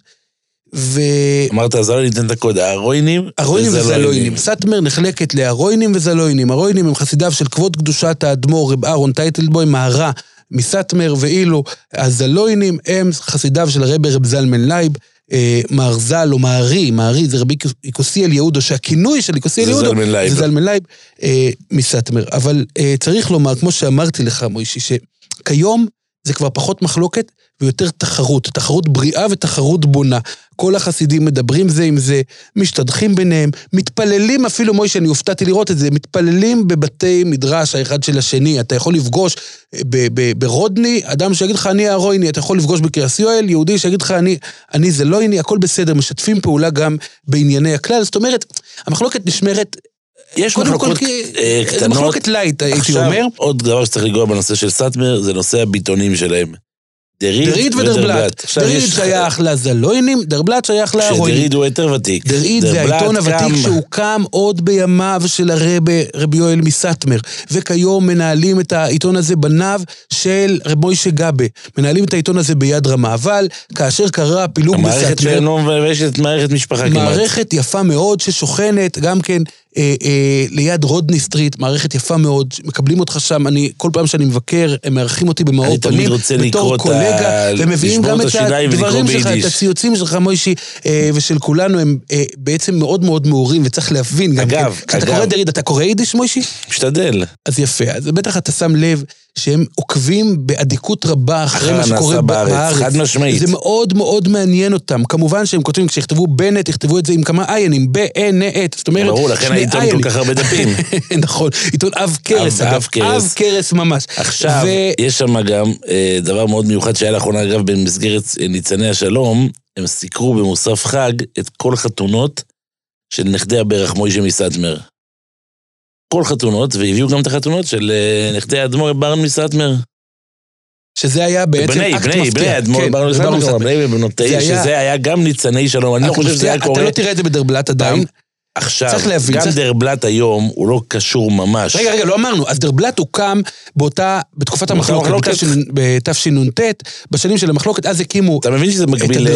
ארוינים אמרת, אז לא ניתן את הקוד, ארוינים וזלוינים. סאטמר נחלקת לארוינים וזלוינים. הארוינים הם חסידיו של כבוד קדושת האדמו"ר רב אהרון טייטלבוים, מהר"א מסאטמר, ואילו הזלוינים הם חסידיו של הרבי רב זלמן לייב, אה, מהרז"ל או מהרי, מהרי זה רבי יקוסיאל יהודו, שהכינוי של יקוסיאל יהודו. זה זלמן לייב אה, מסאטמר. אבל אה, צריך לומר, כמו שאמרתי לך, מוישי, שכיום זה כבר פחות מחלוקת ויותר תחרות, תחרות בריאה ותחרות בונה. כל החסידים מדברים זה עם זה, משתדכים ביניהם, מתפללים אפילו, מוישה, אני הופתעתי לראות את זה, מתפללים בבתי מדרש האחד של השני. אתה יכול לפגוש אה, ב- ב- ברודני, אדם שיגיד לך אני אהרויני, אתה יכול לפגוש בקריאס יואל, יהודי שיגיד לך אני, אני זלויני, הכל בסדר, משתפים פעולה גם בענייני הכלל. זאת אומרת, המחלוקת נשמרת, יש מחלוקות אה, זה קטנות. מחלוקת light, הייתי עכשיו, אומר. עוד דבר שצריך לנגוע בנושא של סאטמר, זה נושא הביטאונים שלהם. דער איד ודער בלאט. עכשיו דער איד שייך לזלוינים, דער בלאט שייך לארוינים. שדער איד הוא יותר ותיק. דער איד זה העיתון הוותיק קם- שהוקם עוד בימיו של הרבי רבי יואל מסטמר, וכיום מנהלים את העיתון הזה בניו של רב מוישה גבאי. מנהלים את העיתון הזה ביד רמה, אבל כאשר קרה הפילוג המערכת בסטמר, שלנו ויש את מערכת משפחה כמעט. מערכת יפה מאוד ששוכנת גם כן אה, אה, ליד רודני סטריט, מערכת יפה מאוד, מקבלים אותך שם, אני, כל פעם שאני מבקר, הם מארחים אותי במאור פנים, בתור את ה- קולגה, ומביאים גם את הדברים שלך, את. הציוצים שלך, מוישי, אה, ושל כולנו, הם אה, בעצם מאוד מאוד מעורים, וצריך להבין גם אגב, כן. כשאתה אגב. קורא דריד, אתה קורא יידיש, מוישי? משתדל. אז יפה, אז בטח אתה שם לב שהם עוקבים באדיקות רבה אחרי מה שקורה בארץ, בארץ. חד משמעית. זה מאוד מאוד מעניין אותם. כמובן שהם כותבים, כשיכתבו בנט, יכתבו את זה עם כמה עיינים, בנט. זאת אומרת, ברור, לכן העיתון. כל כך הרבה דפים. נכון, עיתון כרס, עב- אגב. עב כרס ממש. עכשיו, ו- יש שם גם אה, דבר מאוד מיוחד שהיה לאחרונה, אגב, במסגרת אה, ניצני השלום, הם סיקרו במוסף חג את כל חתונות של נכדי הברך מוישה מסטמר. כל חתונות, והביאו גם את החתונות של אה, נכדי האדמו"ר ברן מסטמר. שזה היה בעצם בני, אקט בני, מפתיע. בני האדמו"ר כן, מסטמר, מסטמר. בני ובנותי, זה היה- שזה היה גם ניצני שלום, אני לא חושב שזה היה. קורה. אתה לא תראה את זה בדרבלת עדיין. עכשיו, צריך להבין, גם צריך- דרבלט היום הוא לא קשור ממש. רגע, רגע, לא אמרנו. אז דרבלט הוקם באותה, בתקופת המחלוקת. בתשנ"ט, בשנים של המחלוקת, אז הקימו אתה מבין שזה מקביל.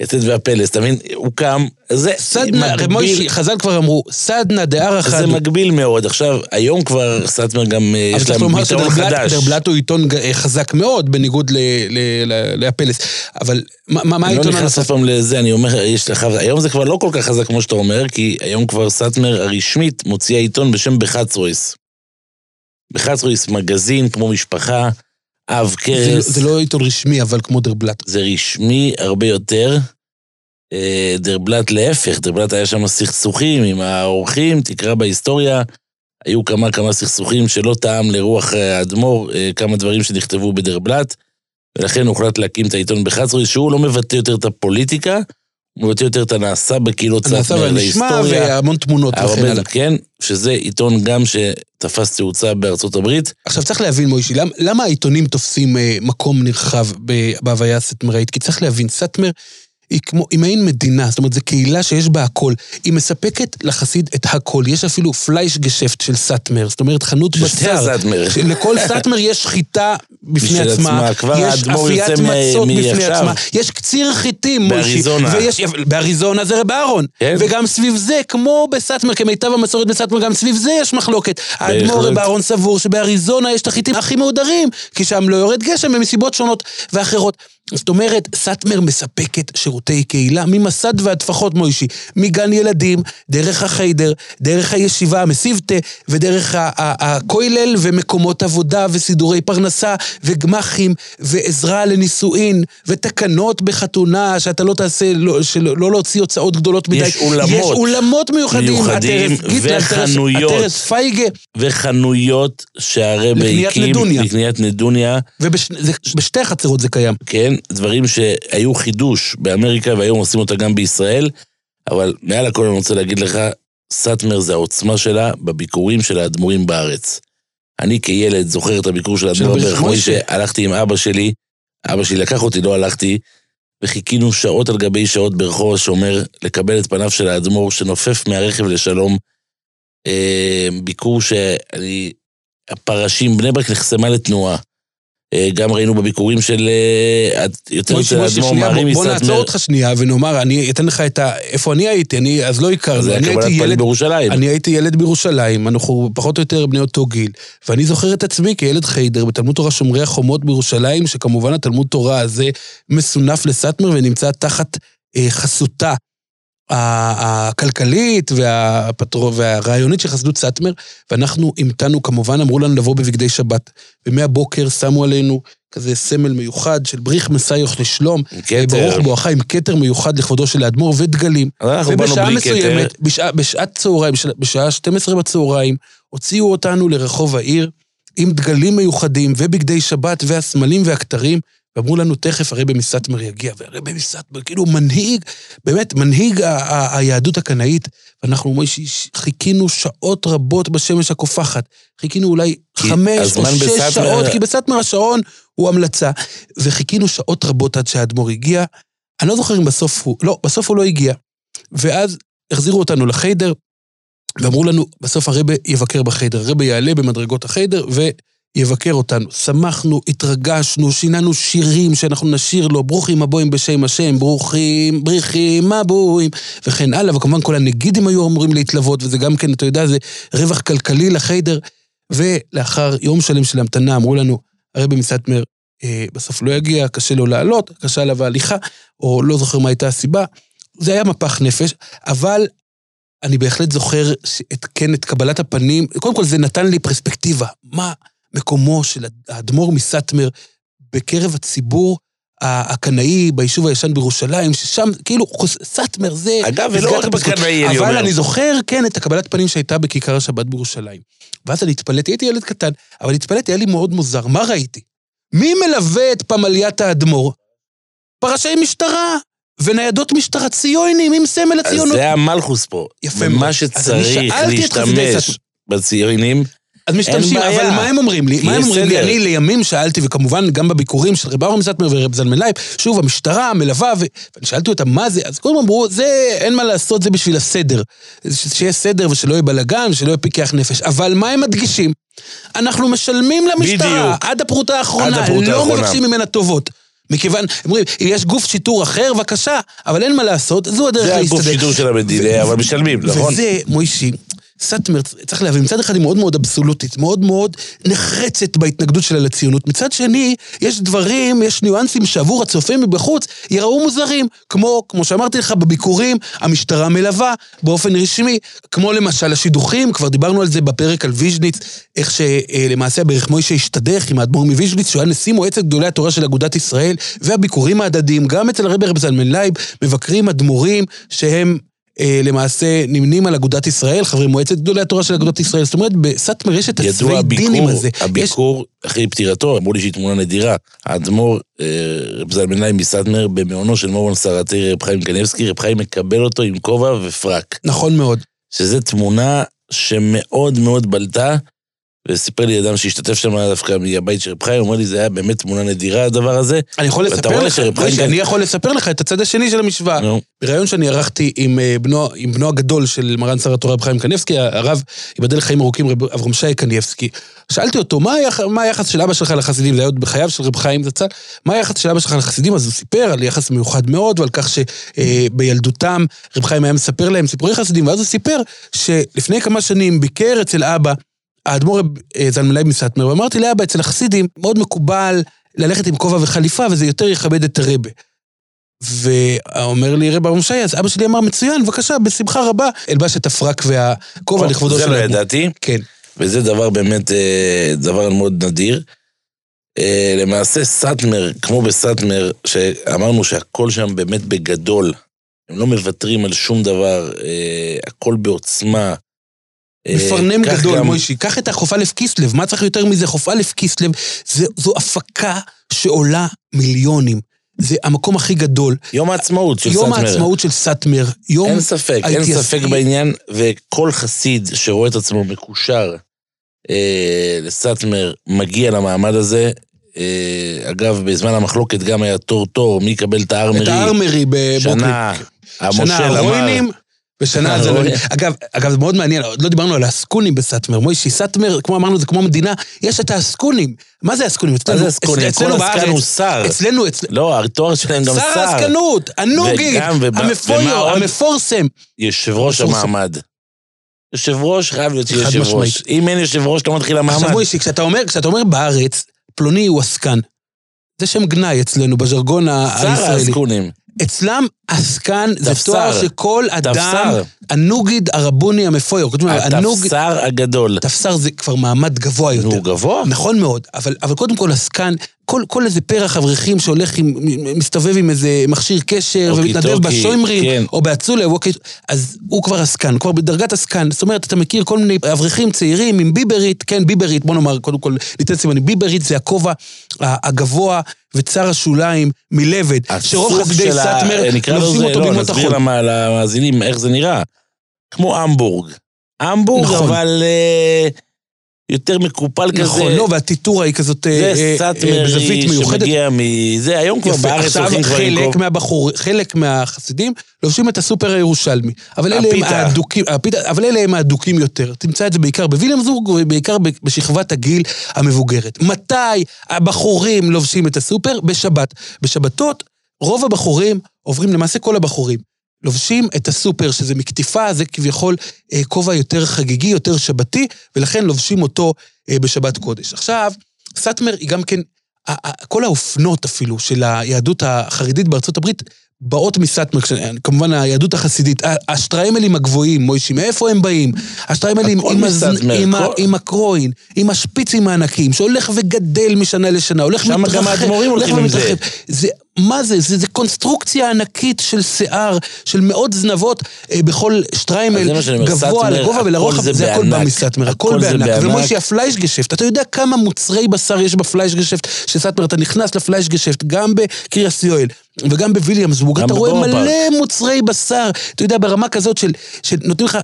ליתד והפלס, אתה מבין? הוא קם, זה סדנה, רב מוישי, חז"ל כבר אמרו, סדנה דארא זה. מגביל מאוד. עכשיו, היום כבר סטמר גם, אה, אבל יש להם שדרבלט חדש. דרבלט הוא עיתון ג- חזק מאוד, בניגוד להפלס. אבל מה מה- מה אני לא העיתון נכנס אף הנוסף? פעם לזה, אני אומר, יש לך, היום זה כבר לא כל כך חזק כמו שאתה אומר, כי היום כבר סאטמר הרשמית מוציאה עיתון בשם בחצרויס. בחצרויס מגזין כמו משפחה, אב זה- כרס. זה לא עיתון רשמי, אבל כמו דרבלט. זה רשמי הרבה יותר. אה, דרבלט להפך, דרבלט היה שם סכסוכים עם האורחים, תקרא בהיסטוריה, היו כמה כמה סכסוכים שלא טעם לרוח אה, האדמו"ר, אה, כמה דברים שנכתבו בדרבלט, ולכן הוחלט להקים את העיתון בחצרויס, שהוא לא מבטא יותר את הפוליטיקה, הוא מבטא יותר את הנעשה בקהילות הנעשה סאטמר והנשמע, להיסטוריה. והמון תמונות וכן הלאה. כן, שזה עיתון גם שתפס תאוצה בארצות הברית. עכשיו צריך להבין, מוישי, למה, למה העיתונים תופסים אה, מקום נרחב בהוויה הסאטמראית? כי צריך להבין, סאטמר היא כמו, היא מעין מדינה, זאת אומרת, זו קהילה שיש בה הכל. היא מספקת לחסיד את הכל. יש אפילו פלייש גשפט של סאטמר, זאת אומרת, חנות שתי בשר. הסאטמר. לכל סאטמר יש חיטה בפני עצמה. עצמה. כבר האדמו"ר יוצא מ- מצות בפני מעכשיו. עצמה. יש קציר חיטים. באריזונה. ויש, באריזונה זה רב אהרון. כן. וגם סביב זה, כמו בסאטמר, כמיטב המסורת בסאטמר, גם סביב זה יש מחלוקת. האדמו"ר. רב אהרון סבור שבאריזונה יש את החיטים הכי מהודרים, כי שם לא יורד גשם ומסיבות שונות ואחרות. זאת אומרת, סאטמר מספקת שירותי קהילה ממסד ועד טפחות מוישי, מגן ילדים, דרך החיידר, דרך הישיבה המסיבתה, ודרך ה- ה- הכולל ומקומות עבודה וסידורי פרנסה, וגמחים, ועזרה לנישואין, ותקנות בחתונה, שאתה לא תעשה, לא, שלא לא להוציא הוצאות גדולות מדי. יש אולמות יש אולמות מיוחדים. מיוחדים וחנויות. הטרס פייגה, וחנויות לקניית הקים. נדוניה. לקניית נדוניה. ובשתי החצרות זה קיים. כן, דברים שהיו חידוש באמריקה והיום עושים אותה גם בישראל, אבל מעל הכל אני רוצה להגיד לך, סאטמר זה העוצמה שלה בביקורים של האדמו"רים בארץ. אני כילד זוכר את הביקור של האדמו"ר מוישה. שהלכתי עם אבא שלי, אבא שלי לקח אותי, לא הלכתי, וחיכינו שעות על גבי שעות ברחוב השומר לקבל את פניו של האדמו"ר שנופף מהרכב לשלום. אה, ביקור שאני... הפרשים, בני ברק נחסמה לתנועה. אה, גם ראינו בביקורים של... אה, יותר של מוישי, האדמו"ר שנייה, מערים בוא, בוא נעצור. אותך שנייה ונאמר, אני אתן לך את ה... איפה אני הייתי, אני אז לא הכרנו, זה אני היה קבלת פנים ילד... בירושלים. אני הייתי ילד בירושלים, אנחנו פחות או יותר בני אותו גיל, ואני זוכר את עצמי כילד חיידר בתלמוד תורה שומרי החומות בירושלים, שכמובן התלמוד תורה הזה מסונף לסאטמר ונמצא תחת אה, חסותה הכלכלית והפטרו, והרעיונית של חסידות סאטמר, ואנחנו המתנו, כמובן אמרו לנו לבוא בבגדי שבת. ומהבוקר שמו עלינו כזה סמל מיוחד של בריך מסיוך לשלום, כתר. ברוך בואכה עם כתר מיוחד לכבודו של האדמו"ר ודגלים. ובשעה מסוימת. בשעה, בשעת צהריים, בשעה 12 בצהריים, הוציאו אותנו לרחוב העיר עם דגלים מיוחדים ובגדי שבת והסמלים והכתרים, ואמרו לנו, תכף הרבי מסטמר יגיע, והרבי מסטמר, כאילו מנהיג, באמת, מנהיג ה- ה- היהדות הקנאית, ואנחנו מוישי, חיכינו שעות רבות בשמש הקופחת, חיכינו אולי חמש או שש בסאטמר- שעות, כי בסטמר השעון הוא המלצה, וחיכינו שעות רבות עד שהאדמו"ר הגיע. אני לא זוכר אם בסוף הוא, לא, בסוף הוא לא הגיע. ואז החזירו אותנו לחיידר, ואמרו לנו, בסוף הרבה יבקר בחיידר. הרבה יעלה במדרגות החיידר ויבקר אותנו. שמחנו, התרגשנו, שיננו שירים שאנחנו נשיר לו, ברוכים הבואים בשם השם, ברוכים, בריחים הבואים, וכן הלאה, וכמובן כל הנגידים היו אמורים להתלוות, וזה גם כן, אתה יודע, זה רווח כלכלי לחיידר. ולאחר יום שלם של המתנה, אמרו לנו, הרבי מסטמר אה, בסוף לא יגיע, קשה לו לעלות, קשה עליו ההליכה, או לא זוכר מה הייתה הסיבה. זה היה מפח נפש, אבל אני בהחלט זוכר את, כן, את קבלת הפנים, קודם כל זה נתן לי פרספקטיבה, מה מקומו של האדמו"ר מסאטמר בקרב הציבור הקנאי ביישוב הישן בירושלים, ששם כאילו סאטמר זה... אגב, ולא רק. בקנאי, אני אבל אומר. אני זוכר, כן, את הקבלת פנים שהייתה בכיכר השבת בירושלים. ואז אני התפלאתי, הייתי ילד קטן, אבל התפלאתי, היה לי מאוד מוזר, מה ראיתי? מי מלווה את פמליית האדמו"ר? פרשי משטרה וניידות משטרה, ציונים עם סמל אז הציונות. זה המלכוס פה. יפה מאוד. ומה אז שצריך להשתמש. בציונים, אז משתמשים. אבל מה הם אומרים לי? מה הם אומרים לי? אני לימים שאלתי, וכמובן גם בביקורים של רב אברהם מסטמר ורב זלמן לייב, שוב, המשטרה מלווה, ו- ואני שאלתי אותם מה זה, אז קודם אמרו, זה, אין מה לעשות, זה בשביל הסדר. שיהיה סדר ושלא יהיה בלאגן ושלא יהיה פיקח נפש. אבל מה הם מדגישים? אנחנו משלמים למשטרה בדיוק. עד הפרוטה האחרונה, עד הפרוטה לא האחרונה. מבקשים ממנה טובות. מכיוון, אומרים, אם יש גוף שיטור אחר, בבקשה, אבל אין מה לעשות, זו הדרך זה להסתדר. הגוף שידור של המדינה, אבל משלמים, נכון? וזה, מוישי, סאטמר, צריך להבין, מצד אחד היא מאוד מאוד אבסולוטית, מאוד מאוד נחרצת בהתנגדות שלה לציונות. מצד שני, יש דברים, יש ניואנסים שעבור הצופה מבחוץ יראו מוזרים. כמו, כמו שאמרתי לך, בביקורים, המשטרה מלווה באופן רשמי, כמו למשל השידוכים, כבר דיברנו על זה בפרק על ויז'ניץ, איך שלמעשה הברך מוישה השתדך עם האדמו"ר מוויז'ניץ, שהוא היה נשיא מועצת גדולי התורה של אגודת ישראל, והביקורים ההדדיים, גם אצל הרבי רב זלמן לייב, מבקרים אדמו"רים שהם אה, למעשה נמנים על אגודת ישראל, חברי מועצת גדולי התורה של אגודת ישראל. זאת אומרת, בסאטמר יש את הצווי ידוע דינים הביקור, הזה. יש- הביקור אחרי פטירתו, אמרו לי שהיא תמונה נדירה. האדמו"ר, אה, רב זלמנאי מסדמר, במעונו של מורון סרטי רב חיים קניבסקי, רב חיים מקבל אותו עם כובע ופרק. נכון מאוד. שזו תמונה שמאוד מאוד בלטה, וסיפר לי אדם שהשתתף שם דווקא מהבית של רב חיים, הוא אומר לי, זה היה באמת תמונה נדירה הדבר הזה. אני יכול לספר לך, חיים כאן- אני יכול לספר לך את הצד השני של המשוואה. נו, בריאיון שאני ערכתי עם אה, בנו, עם בנו הגדול של מרן שר התורה רב חיים קניבסקי, הרב, ייבדל לחיים ארוכים, רב אברהם שי קניבסקי. שאלתי אותו, מה, היח, מה היחס של אבא שלך לחסידים? זה היה עוד בחייו של רב חיים זצ"ל. מה היחס של אבא שלך לחסידים? אז הוא סיפר על יחס מיוחד מאוד, ועל כך שבילדותם רב חיים היה מספר להם סיפורי חסידים, ואז הוא סיפר שלפני כמה שנים ביקר אצל אבא האדמו"ר אה, זלמנאי מסטמר, ואמרתי לאבא, אצל החסידים מאוד מקובל ללכת עם כובע וחליפה, וזה יותר יכבד את הרבה. ואומר לי רב אברהם שי, אז אבא שלי אמר, מצוין, בבקשה, בשמחה רבה, אלבש את הפרק והכובע לכבודו זה של לא האדמו"ר. ידעתי. כן. וזה דבר באמת, אה, דבר מאוד נדיר. אה, למעשה סאטמר, כמו בסאטמר, שאמרנו שהכל שם באמת בגדול, הם לא מוותרים על שום דבר, הכל בעוצמה. אה, מפרנם כך גדול, גם- מוישי, קח את החוף א' כיסלב, מה צריך יותר מזה? חוף א' כיסלב, זו הפקה שעולה מיליונים. זה המקום הכי גדול. יום העצמאות של יום סאטמר. העצמאות של סאטמר, יום... אין ספק, אין ספק בעניין, וכל חסיד שרואה את עצמו מקושר אה, לסאטמר, מגיע למעמד הזה. אה, אגב, בזמן המחלוקת גם היה תור תור, מי יקבל את הארמרי. את הארמרי בברוקלין. שנה, שנה המושל אמר, הרוינים, ושנה הרוינים. הזלונים. אגב, אגב, זה מאוד מעניין, עוד לא דיברנו על הסקונים בסאטמר. מוישי, סאטמר, כמו אמרנו, זה כמו מדינה, יש את הסקונים. מה זה הסקונים? מה זה הסקונים? אצלנו כל עסקן הוא שר. אצלנו, אצלנו... לא, התואר שלהם גם שר שר. העסקנות, הנוגי, המפויו? המפורסם. יושב ראש. המעמד. יושב ראש חייב להיות יושב ראש. אם אין יושב ראש, לא מתחיל עכשיו המעמד. מוישי, כשאתה אומר, כשאתה אומר בארץ, פלוני הוא עסקן. זה שם גנאי אצלנו, בז'רגון ה- שר הישראלי. העסקונים. אצלם עסקן זה. תואר שכל אדם. הנוגיד הרבוני המפויר, כותבים הנוגיד, התפסר הגדול. תפסר זה כבר מעמד גבוה יותר. נו, גבוה. נכון מאוד, אבל, אבל קודם כל עסקן, כל, כל איזה פרח אברכים שהולך עם, מסתובב עם איזה מכשיר קשר אוקי ומתנדב בשוימרים, כן. או באצולה, או אוקי- אז הוא כבר עסקן, הוא כבר בדרגת עסקן. זאת אומרת, אתה מכיר כל מיני אברכים צעירים עם ביברית, כן, ביברית, בוא נאמר, קודם כל, ניתן סימנים, ביברית זה הכובע הגבוה וצר השוליים מלבד, שרוב חסידי סאטמר נקרא לובשים אותו לא, נסביר החול. למ- למאזינים איך זה נראה. כמו המבורג. המבורג, נכון. אבל אה, יותר מקופל כזה. נכון, לא, והטיטורה היא כזאת אה, זה אה, אה, סאטמרי בזווית מיוחדת. שמגיע מזה, היום כבר בארץ הולכים כבר חלק כובע. מהבחור, חלק מהחסידים לובשים את הסופר הירושלמי. אבל אלה הם. האדוקים, הפיתה, אבל אלה הם האדוקים יותר. תמצא את זה בעיקר בוויליאמסבורג ובעיקר בשכבת הגיל המבוגרת. מתי הבחורים לובשים את הסופר? בשבת. בשבתות רוב הבחורים עוברים, למעשה כל הבחורים, לובשים את הסופר, שזה מקטיפה, זה כביכול אה, כובע יותר חגיגי, יותר שבתי, ולכן לובשים אותו אה, בשבת קודש. עכשיו, סאטמר היא גם כן כל האופנות אפילו של היהדות החרדית בארצות הברית באות מסאטמר, כש- כמובן היהדות החסידית, השטריימלים הגבוהים, מוישי, מאיפה הם באים? השטריימלים עם, הז... עם, ה... עם הקרוין, עם השפיצים הענקים, שהולך וגדל משנה לשנה, הולך שם גם ומתרחב, האדמו"רים הולכים עם זה. ומתרחב. זה, מה זה? זה? זה קונסטרוקציה ענקית של שיער, של מאות זנבות אה, בכל שטריימל, גבוה לגובה ולרוחב, זה זה הכל בא בענק. מסאטמר, הכל בענק. ומוישי, הפלייש געשעפט, אתה יודע כמה מוצרי בשר יש בפלייש געשעפט של סאטמר, אתה נכנס לפלייש געשעפט, גם בקריאס יואל וגם בוויליאמסבורג, אתה רואה. מלא מוצרי בשר, אתה יודע, ברמה כזאת של, שנותנים לך...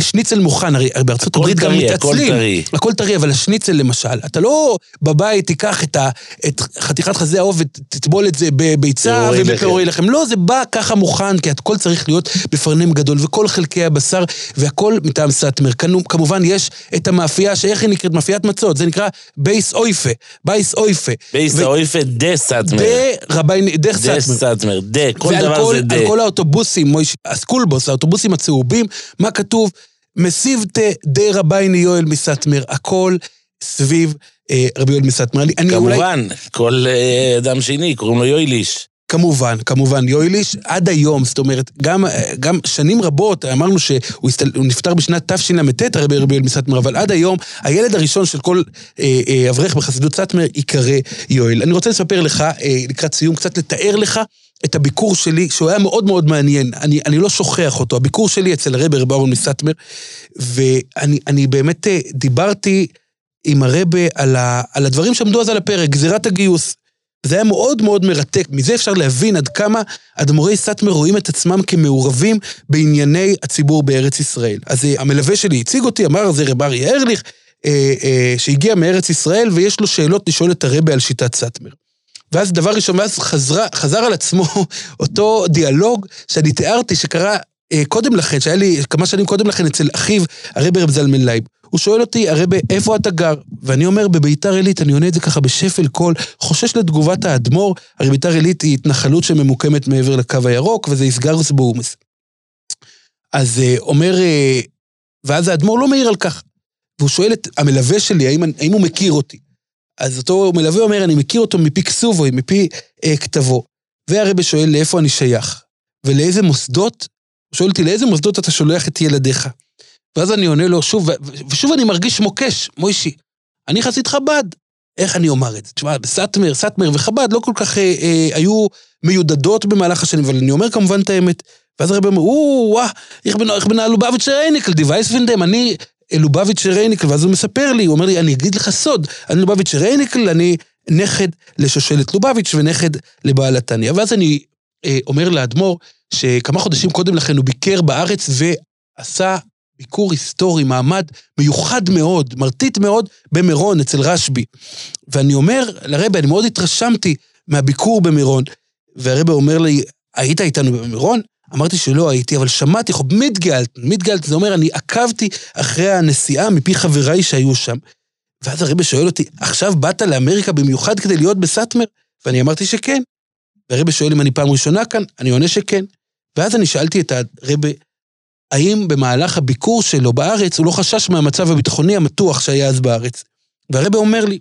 שניצל מוכן, הרי בארצות הברית גם טרי, הכל מתעצלים. טרי. הכל טרי, אבל השניצל למשל, אתה לא בבית תיקח את, ה, את חתיכת חזה העוף ותטבול את זה בביצה פירורי ובפירורי לחם. לא, זה בא ככה מוכן, כי הכל צריך להיות בפארנעם גדול, וכל חלקי הבשר, והכל מטעם סאטמר. כמובן, יש את המאפייה, שאיך היא נקראת? מאפיית מצות, זה נקרא בייס אופה, בייס אופה. בייס ו- האופה דה סאטמר. דה רבי, דה דה סאטמר. דה, כל ועל דבר כל, זה דה. על כל האוטובוסים, מויש, ה school bus, האוטובוסים הצהובים, מה כתוב? מתיבתא דרבינו יואל מסאטמר, הכל סביב אה, רבי יואל מסאטמר. אני, אני אולי... כמובן, כל אה, אדם שני, קוראים לו יויליש. כמובן, כמובן, יויליש עד היום, זאת אומרת, גם, גם שנים רבות, אמרנו שהוא הסתל, נפטר בשנת תשל"ט, הרבי רבי מסטמר, אבל עד היום, הילד הראשון של כל אה, אה, אברך בחסידות סטמר ייקרא יואל. אני רוצה לספר לך, אה, לקראת סיום, קצת לתאר לך את הביקור שלי, שהוא היה מאוד מאוד מעניין, אני, אני לא שוכח אותו, הביקור שלי אצל הרבי רבי אהרון מסטמר, ואני באמת אה, דיברתי עם הרבה על, ה, על הדברים שעמדו אז על הפרק, גזירת הגיוס. זה היה מאוד מאוד מרתק, מזה אפשר להבין עד כמה אדמו"רי סאטמר רואים את עצמם כמעורבים בענייני הציבור בארץ ישראל. אז אה, המלווה שלי הציג אותי, אמר זה רב אריה ארליך, אה, אה, שהגיע מארץ ישראל ויש לו שאלות לשאול את הרבה על שיטת סאטמר. ואז דבר ראשון, ואז חזרה, חזר על עצמו אותו דיאלוג שאני תיארתי שקרה אה, קודם לכן, שהיה לי כמה שנים קודם לכן אצל אחיו, הרבי רב זלמן לייב. הוא שואל אותי, הרבי, איפה אתה גר? ואני אומר, בביתר עילית, אני עונה את זה ככה בשפל קול, חושש לתגובת האדמו"ר, הרי ביתר עילית היא התנחלות שממוקמת מעבר לקו הירוק, וזה יסגר סבורמס. אז אה, אומר, אה, ואז האדמו"ר לא מעיר על כך. והוא שואל את המלווה שלי, האם, האם הוא מכיר אותי? אז אותו מלווה אומר, אני מכיר אותו מפי כסובו, מפי אה, כתבו. והרבי שואל, לאיפה אני שייך? ולאיזה מוסדות? הוא שואל אותי, לאיזה מוסדות אתה שולח את ילדיך? ואז אני עונה לו שוב, ושוב אני מרגיש מוקש, מוישי, אני חסיד חב"ד. איך אני אומר את זה? תשמע, סאטמר, סאטמר וחב"ד לא כל כך אה, אה, היו מיודדות במהלך השנים, אבל אני אומר כמובן את האמת. ואז הרב אומר, או, וואה, איך בנה לובביץ' רייניקל, דיווייס וינדם, אני לובביץ' רייניקל, ואז הוא מספר לי, הוא אומר לי, אני אגיד לך סוד, אני לובביץ' רייניקל, אני נכד לשושלת לובביץ' ונכד לבעל התניא. ואז אני אה, אומר לאדמו"ר, שכמה חודשים קודם לכן הוא ביקר בארץ ועשה ביקור היסטורי, מעמד מיוחד מאוד, מרטיט מאוד, במירון, אצל רשב"י. ואני אומר לרבה, אני מאוד התרשמתי מהביקור במירון, והרבה אומר לי, היית איתנו במירון? אמרתי שלא הייתי, אבל שמעתי, חוב, מידגלט, מידגלט, זה אומר, אני עקבתי אחרי הנסיעה מפי חבריי שהיו שם. ואז הרבה שואל אותי, עכשיו באת לאמריקה במיוחד כדי להיות בסאטמר? ואני אמרתי שכן. והרבה שואל אם אני פעם ראשונה כאן, אני עונה שכן. ואז אני שאלתי את הרבה, האם במהלך הביקור שלו בארץ הוא לא חשש מהמצב הביטחוני המתוח שהיה אז בארץ. והרבה אומר לי,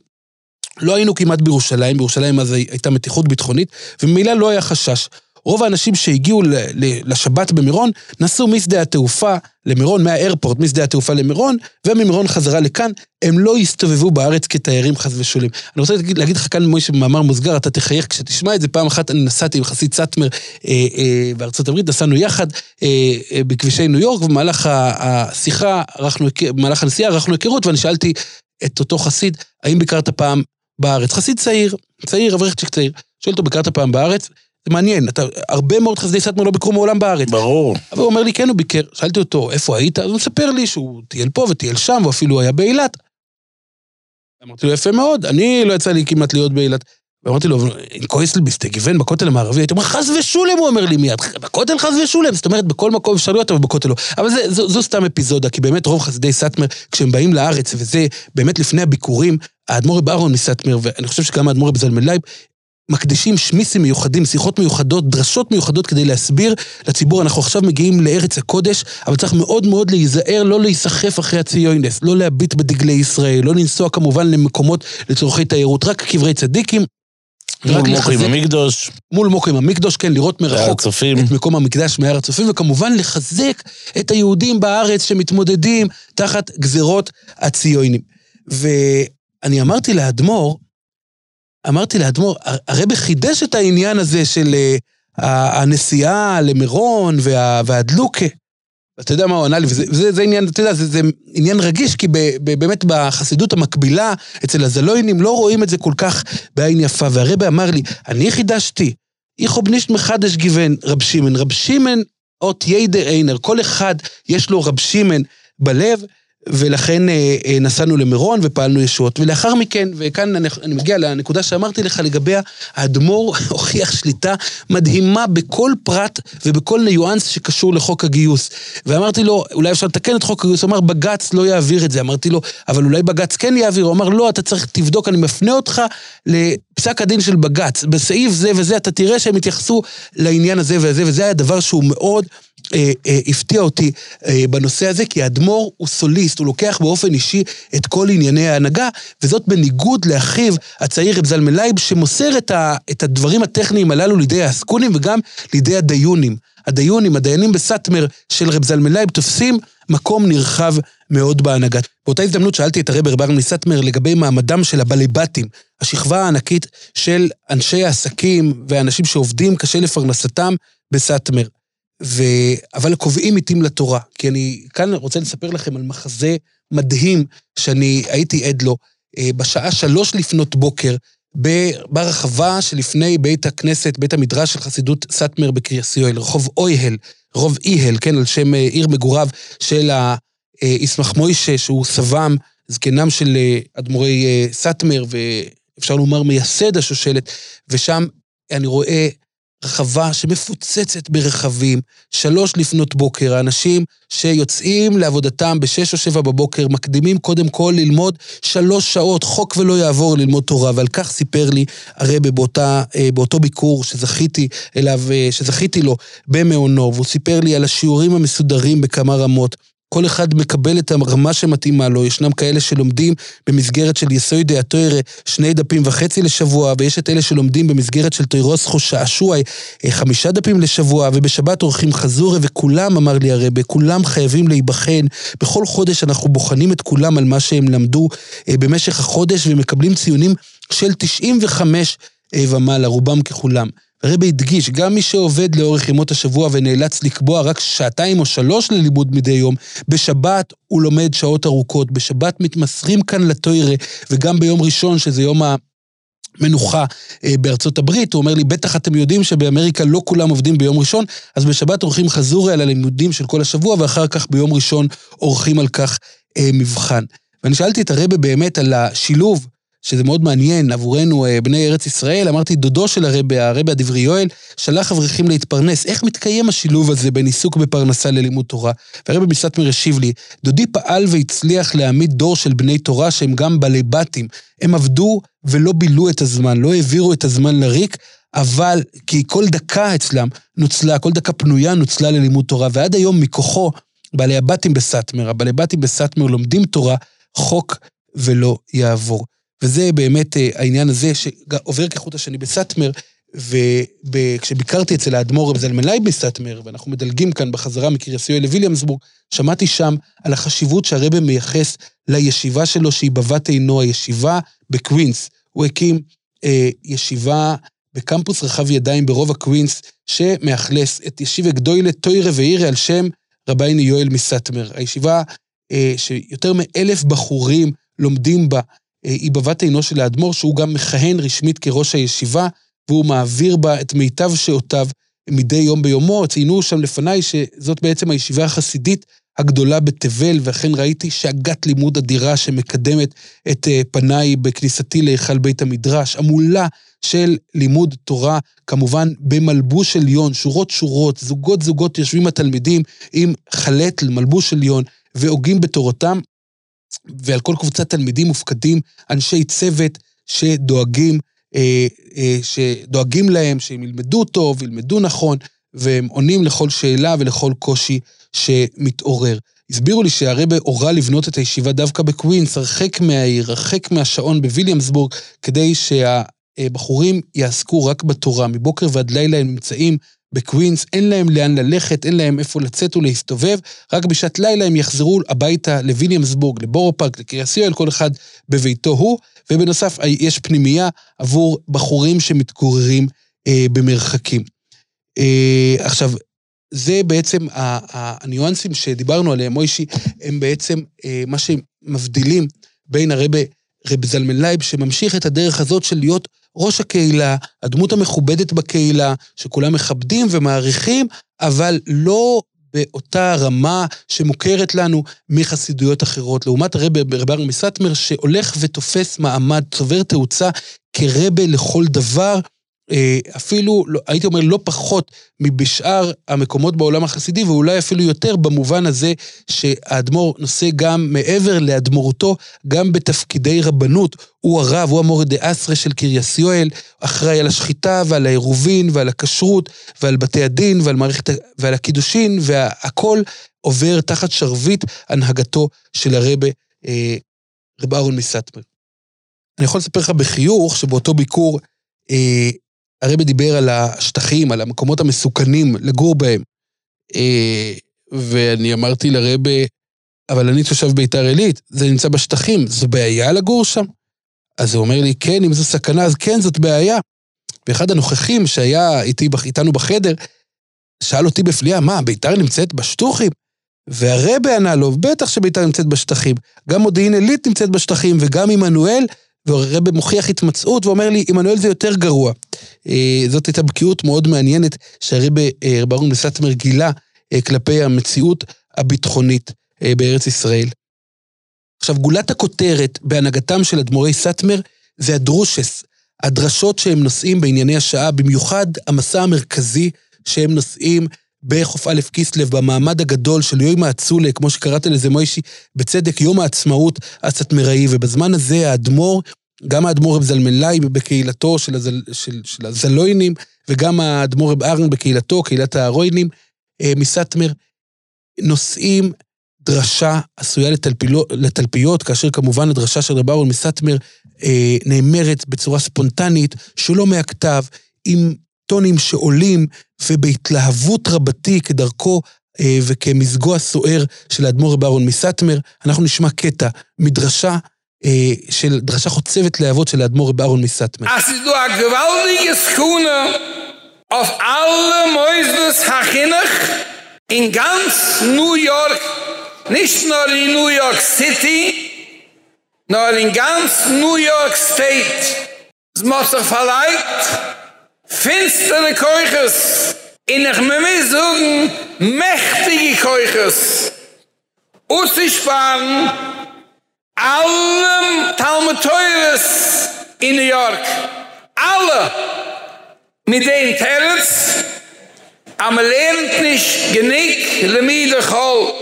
לא היינו כמעט בירושלים, בירושלים אז הייתה מתיחות ביטחונית, וממילא לא היה חשש. רוב האנשים שהגיעו לשבת במירון נסעו משדה התעופה למירון, מהאיירפורט, משדה התעופה למירון, וממירון חזרה לכאן, הם לא הסתובבו בארץ כתיירים חס ושולים. אני רוצה להגיד, להגיד לך כאן, מוישה, במאמר מוסגר, אתה תחייך כשתשמע את זה. פעם אחת אני נסעתי עם חסיד סאטמר אה, אה, בארצות הברית, נסענו יחד אה, אה, בכבישי ניו יורק, ובמהלך השיחה, ערכנו, במהלך הנסיעה ערכנו היכרות, ואני שאלתי את אותו חסיד, האם ביקרת פעם בארץ? חסיד צעיר, צעיר, אברכצ'יק צעיר. שואל אותו, ביקרת פעם בארץ? זה מעניין, אתה, הרבה מאוד חסידי סאטמר לא ביקרו מעולם בארץ. ברור. אבל הוא אומר לי, כן, הוא ביקר. שאלתי אותו, איפה היית? אז הוא מספר לי שהוא טייל פה וטייל שם, ואפילו היה באילת. אמרתי לו, יפה מאוד, אני לא יצא לי כמעט להיות באילת. ואמרתי לו, אין כויסל ביסטגיוון בכותל המערבי, הייתי אומר, חס ושולם, הוא אומר לי מיד, בכותל חס ושולם, זאת אומרת, בכל מקום אפשר להיות, אבל בכותל לא. אבל זה, זו, זו סתם אפיזודה, כי באמת רוב חסידי סאטמר, כשהם באים לארץ, וזה באמת לפני הביקורים, האדמו"ר רב אהרון מסאטמר, ואני חושב שגם האדמו"ר רב זלמן לייב, מקדישים שמועסים מיוחדים, שיחות מיוחדות, דרשות מיוחדות כדי להסביר לציבור, אנחנו עכשיו מגיעים לארץ הקודש, אבל צריך מאוד מאוד להיזהר, לא להיסחף אחרי הציונס, לא להביט בדגלי ישראל, לא לנסוע כמובן למקומות לצורכי תיירות, רק קברי צדיקים. מול מקום המקדש. מול מקום המקדש, כן, לראות מרחוק. את מקום המקדש מהר הצופים, וכמובן לחזק את היהודים בארץ שמתמודדים תחת גזרות הציונים. ואני אמרתי לאדמו"ר, אמרתי לאדמו"ר, הרבי חידש את העניין הזה של uh, הנסיעה למירון וה, והדלוקה. אתה יודע מה הוא ענה לי, וזה זה, זה עניין, אתה יודע, זה, זה עניין רגיש, כי ב, ב, באמת בחסידות המקבילה, אצל הזלוינים, לא רואים את זה כל כך בעין יפה. והרבי אמר לי, אני חידשתי, איכו בנישט מחדש גיוון רב שימן. רב שימן, אות ייידר איינר, כל אחד יש לו רב שימן בלב, ולכן אה, אה, נסענו למירון ופעלנו ישועות. ולאחר מכן, וכאן אני, אני מגיע לנקודה שאמרתי לך לגביה, האדמו"ר הוכיח שליטה מדהימה בכל פרט ובכל ניואנס שקשור לחוק הגיוס. ואמרתי לו, אולי אפשר לתקן את חוק הגיוס, הוא אמר, בג"ץ לא יעביר את זה. אמרתי לו, אבל אולי בג"ץ כן יעביר. הוא אמר, לא, אתה צריך, תבדוק, אני מפנה אותך פסק הדין של בג"ץ, בסעיף זה וזה, אתה תראה שהם התייחסו לעניין הזה וזה, וזה היה דבר שהוא מאוד אה, אה, הפתיע אותי אה, בנושא הזה, כי האדמו"ר הוא סוליסט, הוא לוקח באופן אישי את כל ענייני ההנהגה, וזאת בניגוד לאחיו הצעיר רב זלמן לייב, שמוסר את, ה, את הדברים הטכניים הללו לידי העסקונים וגם לידי הדיינים. הדיינים, הדיינים בסאטמר של רב זלמן לייב תופסים מקום נרחב מאוד בהנהגה. באותה הזדמנות שאלתי את הרב רב מסאטמר לגבי מעמדם של הבליבטים, השכבה הענקית של אנשי העסקים ואנשים שעובדים קשה לפרנסתם בסאטמר. ו... אבל קובעים עיתים לתורה, כי אני כאן רוצה לספר לכם על מחזה מדהים שאני הייתי עד לו אה, בשעה שלוש לפנות בוקר ברחבה שלפני בית הכנסת, בית המדרש של חסידות סאטמר בקריאס יואל, רחוב אויהל, רחוב איהל, כן, על שם אה, עיר מגוריו של הישמח מוישה, שהוא סבם, זקנם של אה, אדמו"רי סאטמר, ואפשר לומר מייסד השושלת, ושם אני רואה רחבה שמפוצצת ברכבים, שלוש לפנות בוקר, האנשים שיוצאים לעבודתם בשש או שבע בבוקר, מקדימים קודם כל ללמוד שלוש שעות, חוק ולא יעבור ללמוד תורה, ועל כך סיפר לי הרבה באותה, אה, באותו ביקור שזכיתי אליו, אה, שזכיתי לו במעונו, והוא סיפר לי על השיעורים המסודרים בכמה רמות. כל אחד מקבל את הרמה שמתאימה לו, ישנם כאלה שלומדים במסגרת של יסוידי התוירה שני דפים וחצי לשבוע, ויש את אלה שלומדים במסגרת של תוירוסחו שעשועי אה, חמישה דפים לשבוע, ובשבת עורכים חזורי, וכולם, אמר לי הרבה, כולם חייבים להיבחן. בכל חודש אנחנו בוחנים את כולם על מה שהם למדו אה, במשך החודש, ומקבלים ציונים של 95 אה, ומעלה, רובם ככולם. הרבי הדגיש, גם מי שעובד לאורך ימות השבוע ונאלץ לקבוע רק שעתיים או שלוש ללימוד מדי יום, בשבת הוא לומד שעות ארוכות, בשבת מתמסרים כאן לתוירה, וגם ביום ראשון, שזה יום ה... מנוחה אה, בארצות הברית, הוא אומר לי, בטח אתם יודעים שבאמריקה לא כולם עובדים ביום ראשון, אז בשבת עורכים חזורי על הלימודים של כל השבוע, ואחר כך ביום ראשון עורכים על כך אה, מבחן. ואני שאלתי את הרבה באמת על השילוב שזה מאוד מעניין עבורנו, אה, בני ארץ ישראל, אמרתי, דודו של הרבי, הרבי הדברי יואל, שלח אברכים להתפרנס. איך מתקיים השילוב הזה בין עיסוק בפרנסה ללימוד תורה? והרבי מסתמר השיב לי, דודי פעל והצליח להעמיד דור של בני תורה שהם גם בעלי בתים. הם עבדו ולא בילו את הזמן, לא העבירו את הזמן לריק, אבל כי כל דקה אצלם נוצלה, כל דקה פנויה נוצלה ללימוד תורה, ועד היום מכוחו, בעלי הבתים בסאטמר, הבעלי הבתים בסאטמר לומדים תורה, חוק ולא יעבור. וזה באמת אה, העניין הזה שעובר כחוט השני בסאטמר, וכשביקרתי אצל האדמו"ר זלמן בסאטמר, ואנחנו מדלגים כאן בחזרה מקריית יואל לוויליאמסבורג, שמעתי שם על החשיבות שהרבא מייחס לישיבה שלו, שהיא בבת עינו, הישיבה בקווינס. הוא הקים אה, ישיבה בקמפוס רחב ידיים ברובע קווינס, שמאכלס את ישיבה גדולה תורה ויראה על שם רבייני יואל מסאטמר. הישיבה אה, שיותר מאלף בחורים לומדים בה היא בבת עינו של האדמו"ר, שהוא גם מכהן רשמית כראש הישיבה, והוא מעביר בה את מיטב שעותיו מדי יום ביומו. ציינו שם לפניי שזאת בעצם הישיבה החסידית הגדולה בתבל, ואכן ראיתי שהגת לימוד אדירה שמקדמת את אה, פניי בכניסתי להיכל בית המדרש, המולה של לימוד תורה, כמובן במלבוש עליון, שורות שורות, זוגות זוגות יושבים התלמידים עם חלט למלבוש עליון והוגים בתורתם. ועל כל קבוצת תלמידים מופקדים אנשי צוות שדואגים, אה, אה, שדואגים להם, שהם ילמדו טוב, ילמדו נכון, והם עונים לכל שאלה ולכל קושי שמתעורר. הסבירו לי שהרבה הורה לבנות את הישיבה דווקא בקווינס, הרחק מהעיר, הרחק מהשעון בוויליאמסבורג, כדי שהבחורים יעסקו רק בתורה. מבוקר ועד לילה הם נמצאים בקווינס, אין להם לאן ללכת, אין להם איפה לצאת ולהסתובב, רק בשעת לילה הם יחזרו הביתה לוויליאמסבורג, לבורו פארק, לקריאסיואל, כל אחד בביתו הוא, ובנוסף יש פנימייה עבור בחורים שמתגוררים אה, במרחקים. אה, עכשיו, זה בעצם הניואנסים שדיברנו עליהם, מוישי, הם בעצם אה, מה שמבדילים בין הרבה רב זלמן לייב, שממשיך את הדרך הזאת של להיות ראש הקהילה, הדמות המכובדת בקהילה, שכולם מכבדים ומעריכים, אבל לא באותה רמה שמוכרת לנו מחסידויות אחרות. לעומת הרבה רב אהרן מסאטמר, שהולך ותופס מעמד, צובר תאוצה כרבה לכל דבר, אפילו, לא, הייתי אומר, לא פחות מבשאר המקומות בעולם החסידי, ואולי אפילו יותר במובן הזה שהאדמו"ר נושא גם, מעבר לאדמו"רותו, גם בתפקידי רבנות. הוא הרב, הוא המורד דאסרה של קריאס יואל, אחראי על השחיטה ועל העירובין ועל הכשרות ועל בתי הדין ועל מערכת, ועל הקידושין, והכל עובר תחת שרביט הנהגתו של הרבה, אה, רב אהרון מסטמר. אני יכול לספר לך בחיוך שבאותו ביקור, אה, הרבי דיבר על השטחים, על המקומות המסוכנים לגור בהם. אה, ואני אמרתי לרבי, אבל אני תושב ביתר עילית, זה נמצא בשטחים, זו בעיה לגור שם? אז הוא אומר לי, כן, אם זו סכנה, אז כן, זאת בעיה. ואחד הנוכחים שהיה איתי, איתנו בחדר, שאל אותי בפליאה, מה, ביתר נמצאת בשטוחים? והרבה ענה לו, בטח שביתר נמצאת בשטחים. גם מודיעין עילית נמצאת בשטחים, וגם עמנואל, והרבה מוכיח התמצאות ואומר לי, עמנואל זה יותר גרוע. אה, זאת הייתה בקיאות מאוד מעניינת שהרבה אה, ברון בסטמר גילה אה, כלפי המציאות הביטחונית בארץ ישראל. עכשיו, גולת הכותרת בהנהגתם של אדמו"רי סאטמר זה הדרושס, הדרשות שהם נושאים בענייני השעה, במיוחד המסע המרכזי שהם נושאים בחוף א' כיסלב, במעמד הגדול של יום האצולה, כמו שקראת לזה מוישי, בצדק, יום העצמאות הסאטמראי, ובזמן הזה האדמו"ר, גם האדמו"ר רב זלמנלאי בקהילתו של, הזל, של, של הזלוינים, וגם האדמו"ר רב ארן בקהילתו, קהילת הארוינים, אה, מסאטמר, נושאים דרשה עשויה לתלפילו, לתלפיות, כאשר כמובן הדרשה של רב אהרון מסטמר אה, נאמרת בצורה ספונטנית, שלא מהכתב, עם טונים שעולים ובהתלהבות רבתי כדרכו אה, וכמזגו הסוער של האדמו"ר רב אהרון מסטמר. אנחנו נשמע קטע מדרשה אה, של דרשה חוצבת להבות של האדמו"ר רב אהרון מסטמר. Finstere Keuches, in ich mir will sagen, mächtige Keuches, auszusparen, allem Talmeteures in New York, alle, mit den Terrors, am lernt nicht genick, lemide chol,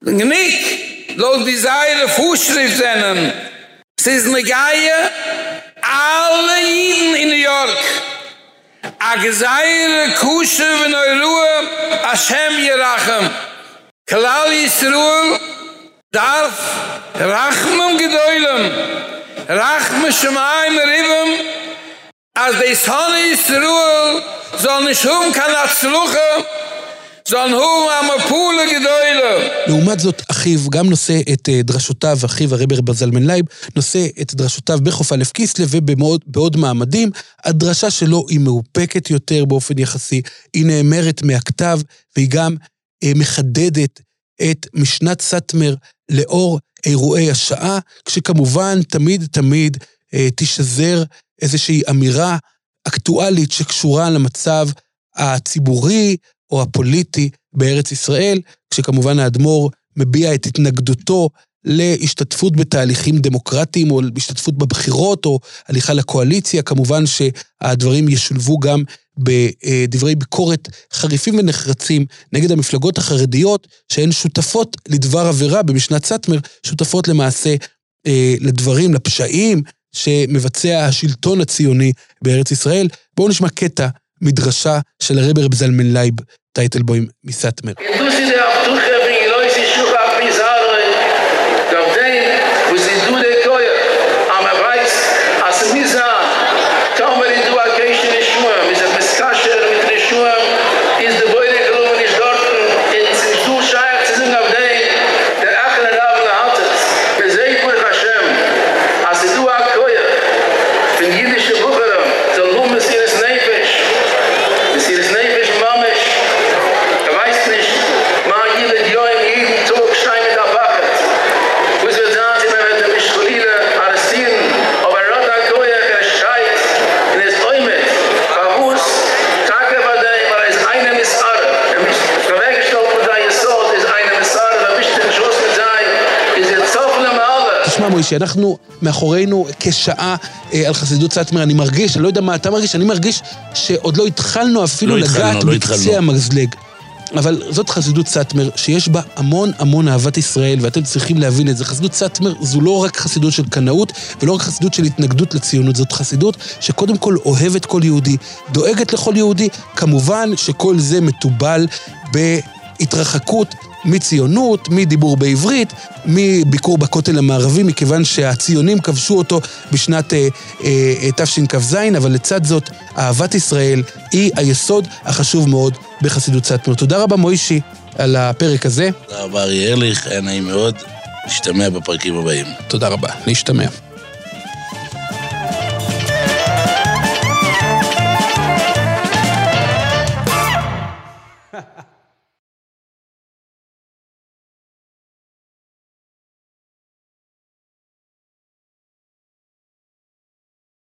Genick, los die Seile Fußschrift sennen. Es ist eine Geier, alle Jiden in New York. א גזירה קשה ונוראה, השם ירחם. כלל ישראל, דארף רחמים גדולים, רחמי שמים מרובים, אז די שונאי ישראל, זאל נישט האבן קיין הצלחה, זאלן האבן א מפלה גדולה. לעומת זאת, אחיו גם נושא את אה, דרשותיו, אחיו הרב רב זלמן לייב, נושא את דרשותיו בכ"א כסלו ובעוד מעמדים. הדרשה שלו היא מאופקת יותר באופן יחסי, היא נאמרת מהכתב, והיא גם אה, מחדדת את משנת סאטמר לאור אירועי השעה, כשכמובן תמיד תמיד אה, תשזר איזושהי אמירה אקטואלית שקשורה למצב הציבורי, או הפוליטי בארץ ישראל, כשכמובן האדמו"ר מביע את התנגדותו להשתתפות בתהליכים דמוקרטיים או השתתפות בבחירות או הליכה לקואליציה. כמובן שהדברים ישולבו גם בדברי ביקורת חריפים ונחרצים נגד המפלגות החרדיות שהן שותפות לדבר עבירה במשנת סאטמר, שותפות למעשה אה, לדברים, לפשעים שמבצע השלטון הציוני בארץ ישראל. בואו נשמע קטע מדרשה של הרב רב זלמן לייב, טייטלבוים מסאטמר. מוישי, אנחנו מאחורינו כשעה אה, על חסידות סאטמר, אני מרגיש, אני לא יודע מה אתה מרגיש, אני מרגיש שעוד לא התחלנו אפילו לא לגעת לא בקצה התחלנו. המזלג. אבל זאת חסידות סאטמר, שיש בה המון המון אהבת ישראל, ואתם צריכים להבין את זה. חסידות סאטמר זו לא רק חסידות של קנאות, ולא רק חסידות של התנגדות לציונות, זאת חסידות שקודם כל אוהבת כל יהודי, דואגת לכל יהודי, כמובן שכל זה מתובל בהתרחקות מציונות, מדיבור בעברית, מביקור בכותל המערבי, מכיוון שהציונים כבשו אותו בשנת אה, אה, תשכ"ז, אבל לצד זאת, אהבת ישראל היא היסוד החשוב מאוד בחסידות סאטמר. תודה רבה מוישי על הפרק הזה. תודה רבה אריה ארליך, היה נעים מאוד. נשתמע בפרקים הבאים. תודה רבה, להשתמע.